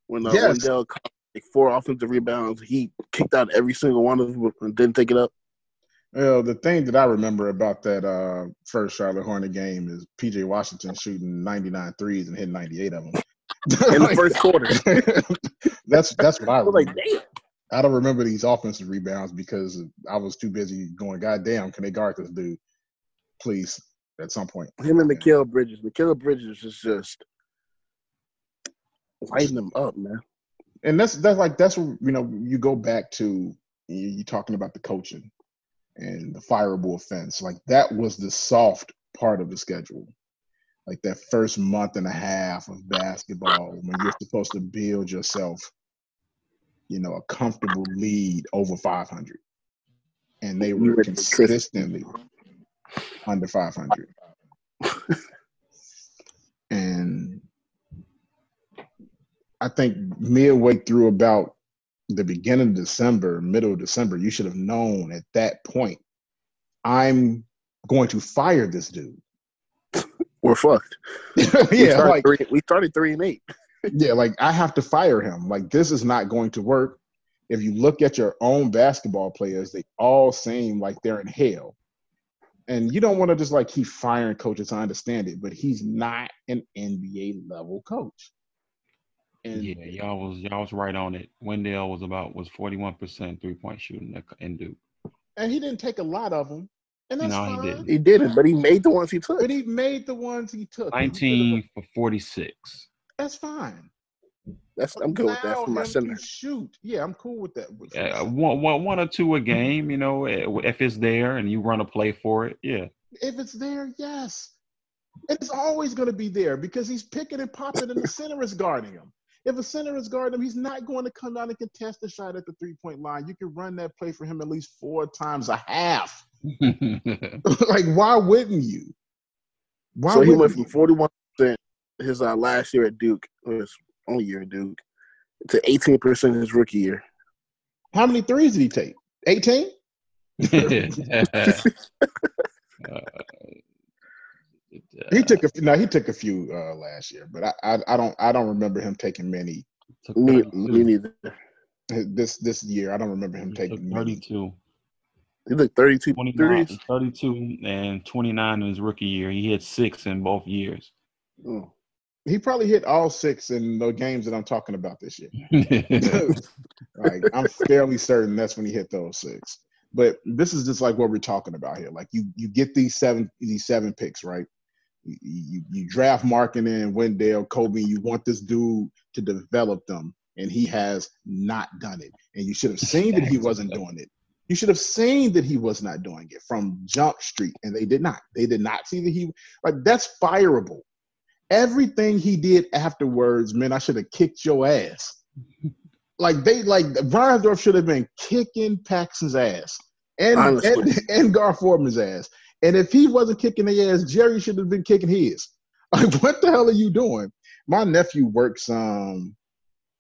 when uh, Yes. Wendell caught like four offensive rebounds? He kicked out every single one of them and didn't take it up. Well, the thing that I remember about that uh, first Charlotte Hornet game is PJ Washington shooting 99 threes and hitting 98 of them. In the first quarter. that's that's what I I was remember. like, damn. I don't remember these offensive rebounds because I was too busy going, God damn, can they guard this dude? Please, at some point. Him and Mikal Bridges. Mikal Bridges is just lighting them up, man. and that's that's like that's you know you go back to you, talking about the coaching and the fireable offense like that was the soft part of the schedule like that first month and a half of basketball when you're supposed to build yourself you know a comfortable lead over 500 and they were consistently under 500 and I think midway through about the beginning of December, middle of December, you should have known at that point, I'm going to fire this dude. We're fucked. We yeah, started like three, we started three and eight. yeah, like I have to fire him. Like this is not going to work. If you look at your own basketball players, they all seem like they're in hell. And you don't want to just like keep firing coaches. I understand it, but he's not an NBA level coach. And yeah, y'all was y'all was right on it. Wendell was about was forty one percent three point shooting in Duke. and he didn't take a lot of them, and that's No, he didn't. He didn't, but he made the ones he took. But he made the ones he took. Nineteen for forty six. That's fine. That's I'm good with that for my center. Shoot. Yeah, I'm cool with that. With Uh, one, one, one or two a game, you know, eh, if it's there and you run a play for it, yeah. if it's there, yes. It's always going to be there because he's picking and popping, and the center is guarding him. If a center is guarding him, he's not going to come down and contest the shot at the three point line. You can run that play for him at least four times a half. like, why wouldn't you? Why so he wouldn't went from 41 percent his uh, last year at Duke, his only year at Duke, to 18 percent his rookie year. How many threes did he take? 18? Uh, He took a no. He took a few uh, last year, but I, I I don't I don't remember him taking many Me, me neither. this this year. I don't remember him He took taking many. 32. He took 32 29, threes. 32 and 29 in his rookie year. He had six in both years. Oh. He probably hit all six in the games that I'm talking about this year. like I'm fairly certain that's when he hit those six. But this is just like what we're talking about here. Like you you get these seven these seven picks, right? You, you, you draft Markkanen, and Wendell, Kobe. You want this dude to develop them, and he has not done it. And you should have seen that he wasn't doing it. You should have seen that he was not doing it from Jump Street, and they did not. They did not see that he like that's fireable. Everything he did afterwards, man, I should have kicked your ass. Like they like Reinsdorf should have been kicking Paxson's ass and Honestly. and, and Gar Forman's ass. And if he wasn't kicking the ass, Jerry should have been kicking his. Like, what the hell are you doing? My nephew works um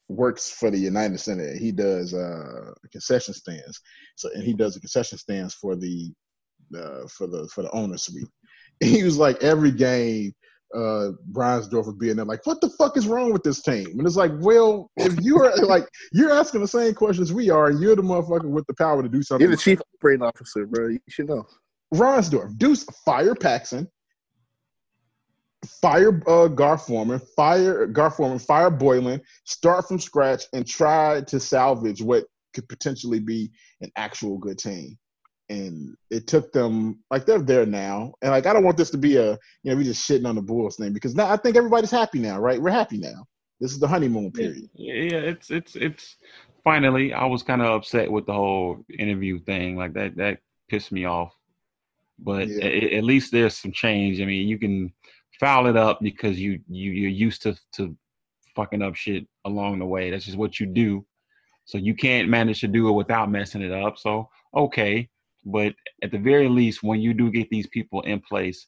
works for the United Center. He does uh concession stands. So and he does the concession stands for the uh for the for the owner suite. And He was like every game uh Reinsdorf would be in there like, what the fuck is wrong with this team? And it's like, well, if you're like you're asking the same questions we are, and you're the motherfucker with the power to do something. You're the chief operating officer, bro. You should know. Reinsdorf, Deuce, fire Paxson, fire uh, Gar Forman, fire Gar Forman, fire Boylen, start from scratch, and try to salvage what could potentially be an actual good team. And it took them like they're there now, and like I don't want this to be a you know we just shitting on the Bulls thing because now I think everybody's happy now, right? We're happy now. This is the honeymoon period. Yeah, yeah, it's it's it's finally I was kind of upset with the whole interview thing. Like that that pissed me off. But Yeah. a- at least there's some change. I mean, you can foul it up because you you you're used to to fucking up shit along the way. That's just what you do. So you can't manage to do it without messing it up. So okay, but at the very least, when you do get these people in place,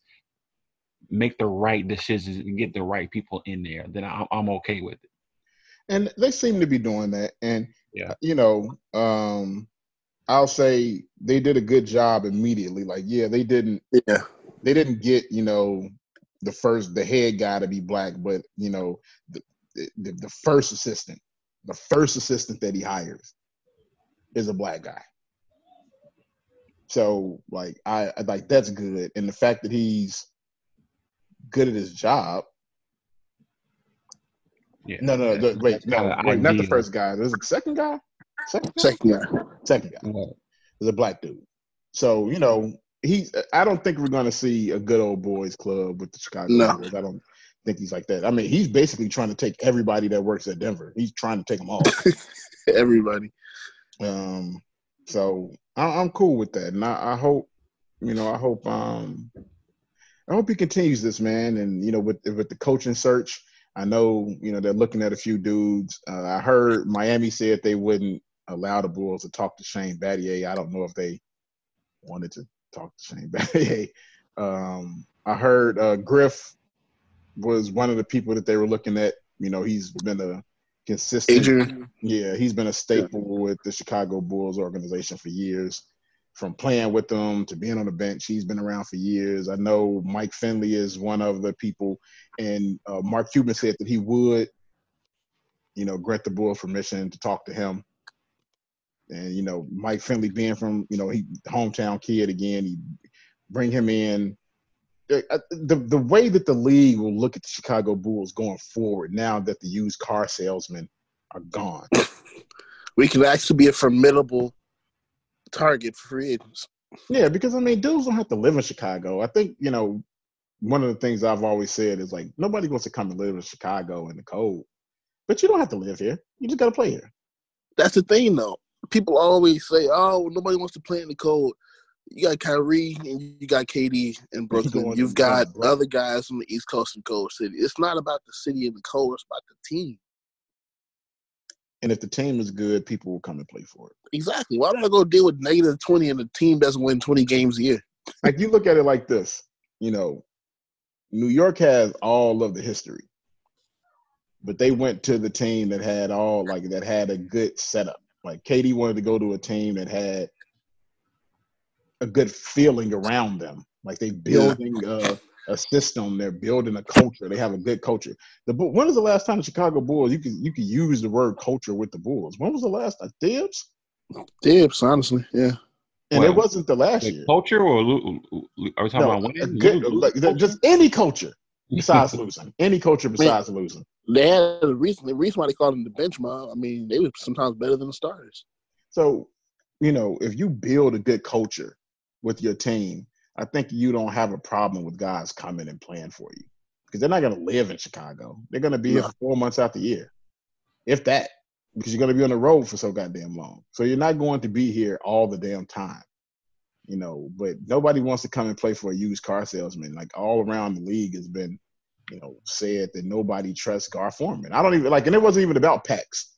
make the right decisions and get the right people in there. Then I'm I'm okay with it. and they seem to be doing that. And Yeah. you know, um, I'll say they did a good job immediately. Like, yeah, they didn't Yeah. they didn't get you know the first the head guy to be black, but you know the the, the first assistant, the first assistant that he hires is a black guy. So like I, I like that's good, and the fact that he's good at his job. Yeah. No, no, no. That's- the- wait, no, kinda wait, not the first guy. There's a second guy. Second, guy? Second guy. second guy. What? There's a black dude. So you know, he's. I don't think we're gonna see a good old boys club with the Chicago No. Bulls. I don't think he's like that. I mean, he's basically trying to take everybody that works at Denver. He's trying to take them all. Everybody. um, so I, I'm cool with that, and I, I hope, you know, I hope, um, I hope he continues this, man. And you know, with with the coaching search, I know you know they're looking at a few dudes. Uh, I heard Miami said they wouldn't allow the Bulls to talk to Shane Battier. I don't know if they wanted to talk to Shane Battier. Um, I heard uh, Griff was one of the people that they were looking at. You know, he's been a consistent. Adrian. Yeah, he's been a staple with the Chicago Bulls organization for years. From playing with them to being on the bench, he's been around for years. I know Mike Finley is one of the people, and uh, Mark Cuban said that he would, you know, grant the Bulls permission to talk to him. And you know, Mike Finley being from you know he hometown kid again, he bring him in. The, the the way that the league will look at the Chicago Bulls going forward now that the used car salesmen are gone. We can actually be a formidable target for free agents. Yeah, because I mean, dudes don't have to live in Chicago. I think you know one of the things I've always said is like nobody wants to come and live in Chicago in the cold, but you don't have to live here. You just got to play here. That's the thing, though. People always say, "Oh, nobody wants to play in the cold." You got Kyrie and you got KD in Brooklyn. You've got other guys from the East Coast and Cold City. It's not about the city and the cold. It's about the team. And if the team is good, people will come and play for it. Exactly. Why don't I go deal with negative twenty and a team doesn't win twenty games a year? Like you look at it like this, you know, New York has all of the history, but they went to the team that had all like that had a good setup. Like KD wanted to go to a team that had a good feeling around them. Like they're building a, a system, they're building a culture. They have a good culture. The Bull- when was the last time the Chicago Bulls you could you could use the word culture with the Bulls? When was the last time? Thibs? Thibs, honestly, yeah. And it wasn't the last Like year. culture or lo- lo- are we talking No, about a winning? good- like, just any culture besides losing. Any culture besides losing. They had a reason. The reason why they called them the bench mob. I mean, they were sometimes better than the starters. So, you know, if you build a good culture with your team, I think you don't have a problem with guys coming and playing for you because they're not going to live in Chicago. They're going to be here No. for four months out the year, if that, because you're going to be on the road for so goddamn long. So you're not going to be here all the damn time, you know. But nobody wants to come and play for a used car salesman. Like all around the league has been, you know, said that nobody trusts Gar Forman. I don't even like, and it wasn't even about Pax.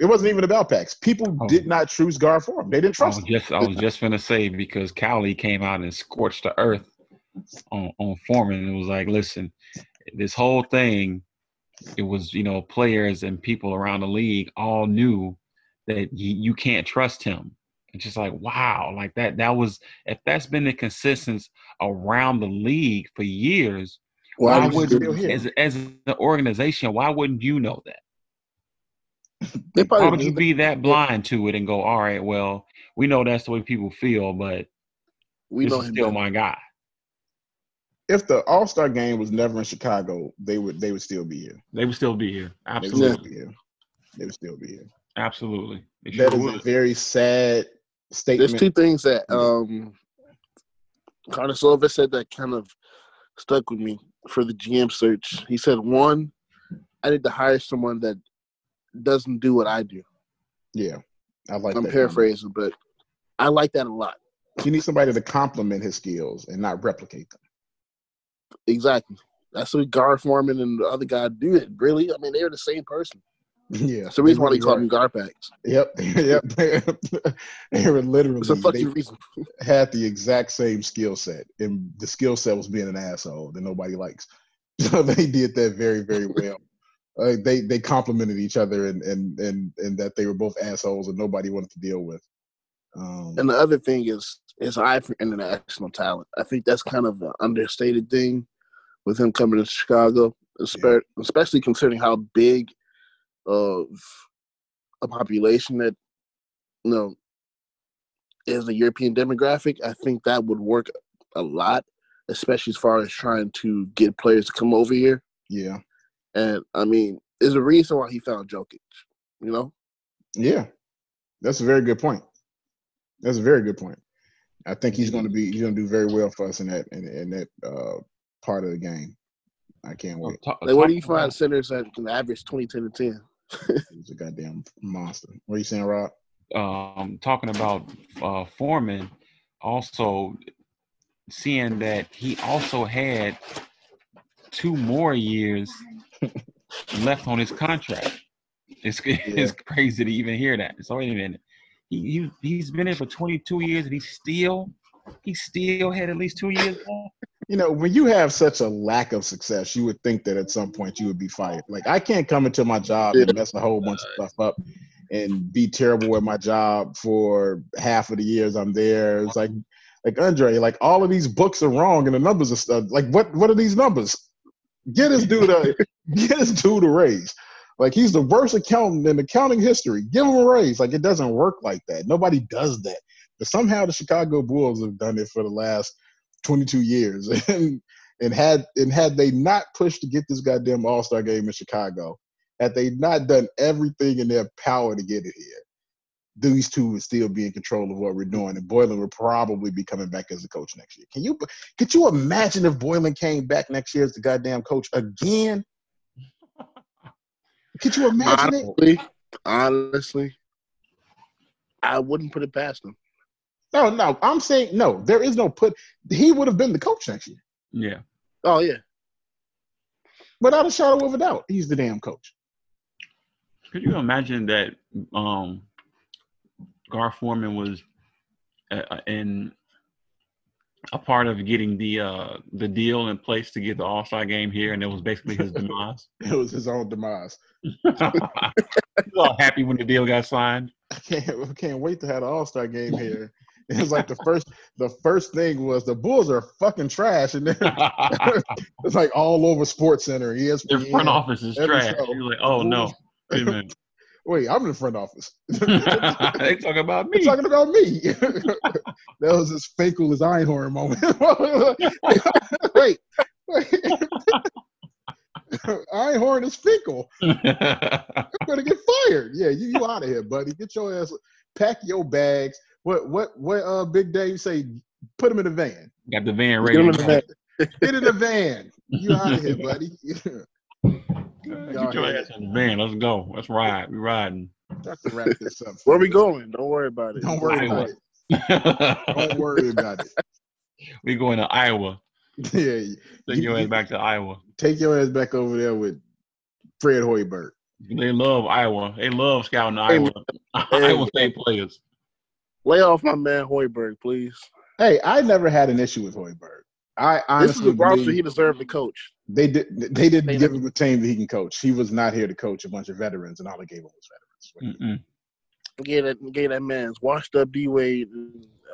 It wasn't even about Pax. People Oh. did not choose Gar Forman. They didn't I trust was him. just I was just gonna say because Cowley came out and scorched the earth on on Forman and was like, listen, this whole thing, it was you know players and people around the league all knew that you, you can't trust him. It's just like wow, like that that was if that's been the consistency around the league for years. Why Why would as as an organization, why wouldn't you know that? They Why probably would you be that blind to it and go, all right, well, we know that's the way people feel, but We this know is still better. my guy. If the All Star game was never in Chicago, they would they would still be here. They would still be here. They would Absolutely. still be here. They would still be here. Absolutely. They That sure is a very sad statement. There's two things that um Karnisovas said that kind of stuck with me for the GM search. He said one, I need to hire someone that doesn't do what I do. Yeah, I like. I'm that paraphrasing, but I like that a lot. comment. You need somebody to complement his skills and not replicate them. Exactly. That's what Gar Forman and the other guy do it. Really, I mean, they're the same person. Yeah, That's the reason why they call them Gar. Yep, yep. they were literally It's a fucking reason. had the exact same skill set, and the skill set was being an asshole that nobody likes. So they did that very, very well. Uh, they they complemented each other, and and and and that they were both assholes, and nobody wanted to deal with. Um, And the other thing is his eye for international talent. I think that's kind of an understated thing with him coming to Chicago, espe- especially considering how big of a population that you know is the European demographic. I think that would work a lot, especially as far as trying to get players to come over here. yeah, And I mean, there's a reason why he found Jokic. You know, yeah, that's a very good point. That's a very good point. I think he's going to be he's going to do very well for us in that in, in that uh, part of the game. I can't wait. Talk- like where do you find centers that can average 20, to 10? He's a goddamn monster. What are you saying, Rob? um, talking about uh, Forman, also seeing that he also had two more years left on his contract. It's it's crazy to even hear that. So wait a minute, he, he he's been in for 22 years and he still he still had at least two years left. You know, when you have such a lack of success, you would think that at some point you would be fired. Like I can't come into my job and mess a whole bunch of stuff up and be terrible at my job for half of the years I'm there. It's like like Andre, like all of these books are wrong and the numbers are stuff. Like what what are these numbers? Get this dude a get this dude a raise. Like he's the worst accountant in accounting history. Give him a raise. Like it doesn't work like that. Nobody does that. But somehow the Chicago Bulls have done it for the last 22 years. And and had and had they not pushed to get this goddamn All Star game in Chicago, had they not done everything in their power to get it here, these two would still be in control of what we're doing. And Boylen would probably be coming back as a coach next year. Can you could you imagine if Boylen came back next year as the goddamn coach again? Could you imagine it? Honestly, honestly, I wouldn't put it past him. No, no. I'm saying no. There is no put. He would have been the coach next year, Yeah, Oh yeah, without a shadow of a doubt. He's the damn coach. could you imagine that um, Gar Forman was uh, in a part of getting the uh, the deal in place to get the All Star game here, and it was basically his demise. It was his own demise. All happy when the deal got signed. I can't. I can't wait to have the All Star game here. It was like the first. The first thing was the Bulls are fucking trash, and then it's like all over Sports Center. E Their front office is trash. show. You're like, oh no, wait a minute. Wait, I'm in the front office. they talking about me. You're talking about me. that was as Finkle as Einhorn moment. wait, wait. Einhorn is Finkle. I'm gonna get fired. Yeah, you, you out of here, buddy. Get your ass. Pack your bags. What what what? Uh, Big Dave you say. Put him in the van. Got the van Get ready. in the van. Get in the van. You out of here, buddy. Get your ass in the van. Let's go. Let's ride. We riding. Got to wrap this up. Where we going? Don't worry about it. Don't worry about it. Don't worry about it. we going to Iowa. Yeah, Take your ass back to Iowa. take your ass back over there with Fred Hoiberg. They love Iowa. They love scouting Hey, Iowa. Iowa State players. Lay off my man Hoiberg, please. Hey, I never had an issue with Hoiberg. I This is honestly the roster he deserved to coach. they did. They didn't They give him a team that he can coach. He was not here to coach a bunch of veterans, and all they gave him was veterans. Mm-mm. Gave that, gave that man's washed up D Wade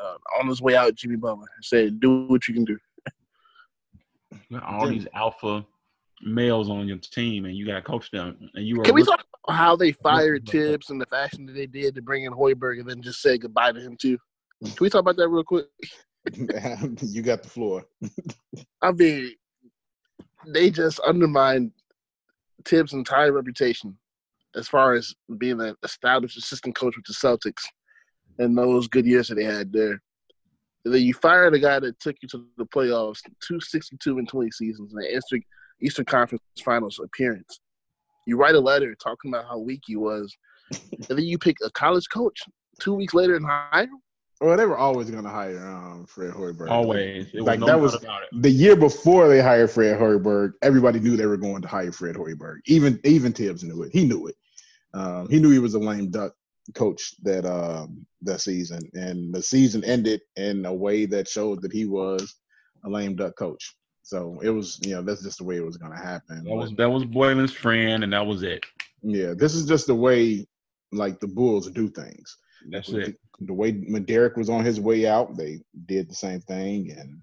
uh, on his way out, Jimmy Butler. Said, "Do what you can do." All these alpha males on your team, and you got to coach them. And you are Can we look- talk about how they fired Thibs and the fashion that they did to bring in Hoiberg and then just say goodbye to him too? Can we talk about that real quick? you got the floor. I mean, they just undermined Thibs' entire reputation as far as being an established assistant coach with the Celtics and those good years that they had there. And then you fired a guy that took you to the playoffs, two sixty-two and twenty seasons, and an Eastern Eastern Conference Finals appearance. You write a letter talking about how weak he was, and then you pick a college coach two weeks later and hire him. Well, they were always going to hire um, Fred Hoiberg. Always. It was Like no that was about it. the year before they hired Fred Hoiberg. Everybody knew they were going to hire Fred Hoiberg. Even even Thibs knew it. He knew it. Um, he knew he was a lame duck coach that um, that season, and the season ended in a way that showed that he was a lame duck coach. So it was, you know, that's just the way it was going to happen. That was that was Boylen's friend, and that was it. yeah, this is just the way like the Bulls do things. That's With it. The, the way Derrick was on his way out, they did the same thing, and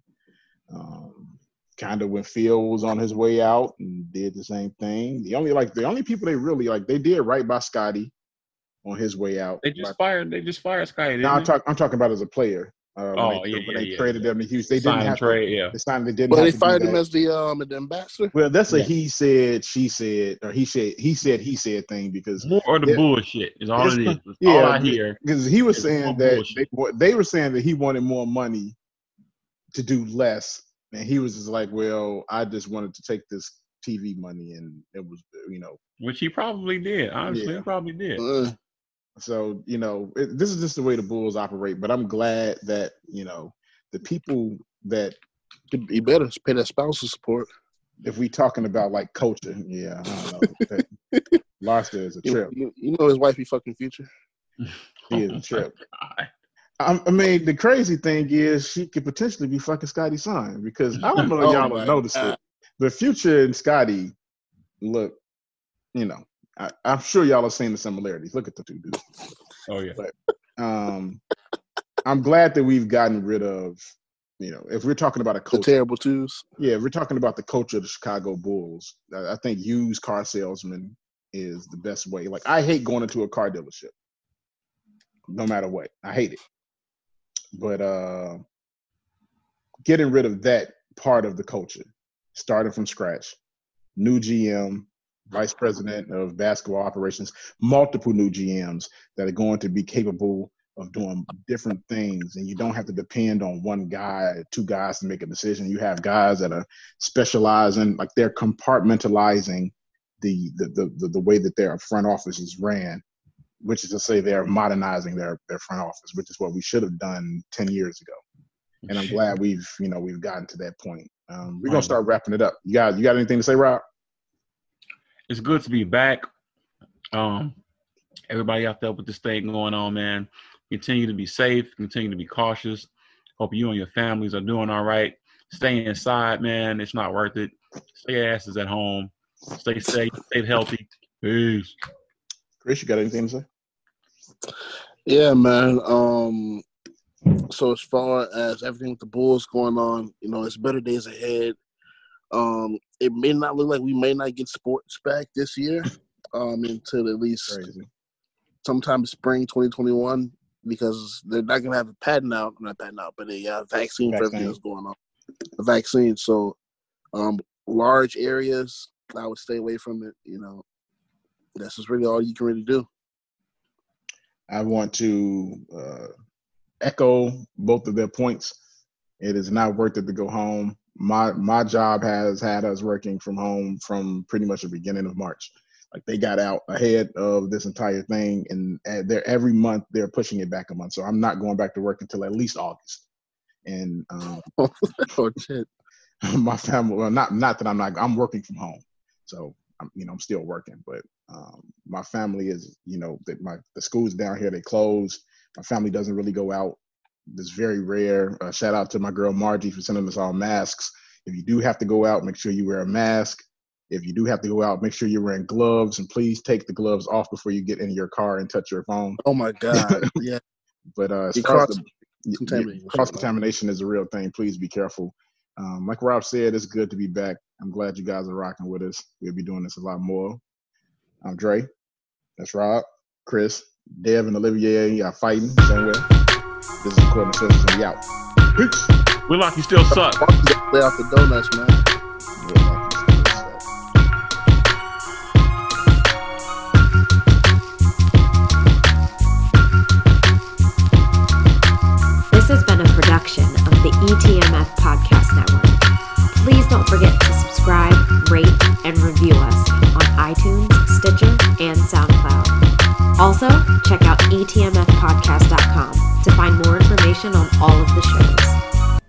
um, kind of when Phil was on his way out and did the same thing. The only like the only people they really like they did right by Scottie on his way out. They just Like, fired. They just fired Scottie. now I'm, talk, I'm talking about as a player. Uh, Oh, when they, yeah, when yeah, they yeah, traded yeah. them to Houston, they Sign didn't have trade, to. yeah. They signed. They didn't. But have they fired him as the um the ambassador. Well, that's a Yeah. he said, she said, or he said, he said, he said thing because More of the bullshit is all It's- it is. Yeah, all I hear. because he was saying that they, they were saying that he wanted more money to do less, and he was just like, "Well, I just wanted to take this TV money, and it was, you know." Which he probably did. Honestly, Yeah. he probably did. Uh, So you know, it, this is just the way the Bulls operate. But I'm glad that you know the people that you better pay that spousal support. if we talking about like culture, yeah, I don't know. that, Larsa is a trip. you, you know his wife be fucking future. He is Oh a trip. Oh my God. I, I mean, the crazy thing is she could potentially be fucking Scottie son because I don't know if Oh y'all my have noticed God. it. The future and Scottie look, you know, I, I'm sure y'all have seen the similarities. Look at the two dudes. Oh yeah. Um, I'm glad that we've gotten rid of, you know, if we're talking about a The terrible twos. yeah, if we're talking about the culture of the Chicago Bulls. I, I think used car salesman is the best way. Like I hate going into a car dealership, no matter what. I hate it. But uh getting rid of that part of the culture, starting from scratch, new GM, vice president of basketball operations, multiple new GMs that are going to be capable of doing different things. And you don't have to depend on one guy two guys to make a decision. You have guys that are specializing like they're compartmentalizing the the the, the, the way that their front office is ran which is to say they're modernizing their their front office which is what we should have done 10 years ago. And i'm glad we've you know we've gotten to that point. Um, we're gonna start wrapping it up. You got you got anything to say rob it's good to be back. Um, everybody out there with this thing going on, man. Continue to be safe. Continue to be cautious. Hope you and your families are doing all right. Stay inside, man. It's not worth it. Stay asses at home. Stay safe. Stay healthy. Peace. chris you got anything to say Yeah, man. Um, so as far as everything with the Bulls going on, you know, it's better days ahead. Um, it may not look like we may not get sports back this year, um, until at least crazy sometime spring 2021 because they're not gonna have a patent out, not patent out, but a uh, vaccine, for everything that's going on. A vaccine. So, um, large areas, I would stay away from it. You know, that's just really all you can really do. I want to uh, echo both of their points. It is not worth it to go home. My my job has had us working from home from pretty much the beginning of March. Like they got out ahead of this entire thing, and they're every month they're pushing it back a month. So I'm not going back to work until at least August. And um, oh shit. my family, well, not not that I'm not, I'm working from home, so I'm you know I'm still working, but um, my family is you know that my the schools down here they closed. My family doesn't really go out. It's very rare. Uh, shout out to my girl Margie for sending us all masks. If you do have to go out, make sure you wear a mask. If you do have to go out, make sure you're wearing gloves, and please take the gloves off before you get in your car and touch your phone. Oh my god. Yeah. But uh, as You far as cross- the contamination. cross contamination is a real thing. Please be careful. Um, like Rob said, it's good to be back. I'm glad you guys are rocking with us. We'll be doing this a lot more. I'm Dre. That's Rob, Chris, Dev, and Olivier are fighting. Same way. This is According to Sources, and we out. Peace. Whitlock, you still suck. Stay off the donuts, man. Whitlock is still. This has been a production of the ETMF Podcast Network. Please don't forget to subscribe, rate, and review us on iTunes, Stitcher, and SoundCloud. Also, check out etmfpodcast.com to find more information on all of the shows.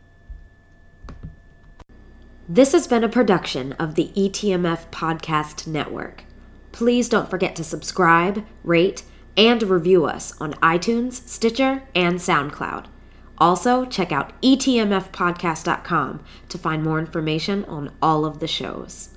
This has been a production of the ETMF Podcast Network. Please don't forget to subscribe, rate, and review us on iTunes, Stitcher, and SoundCloud. Also, check out etmfpodcast.com to find more information on all of the shows.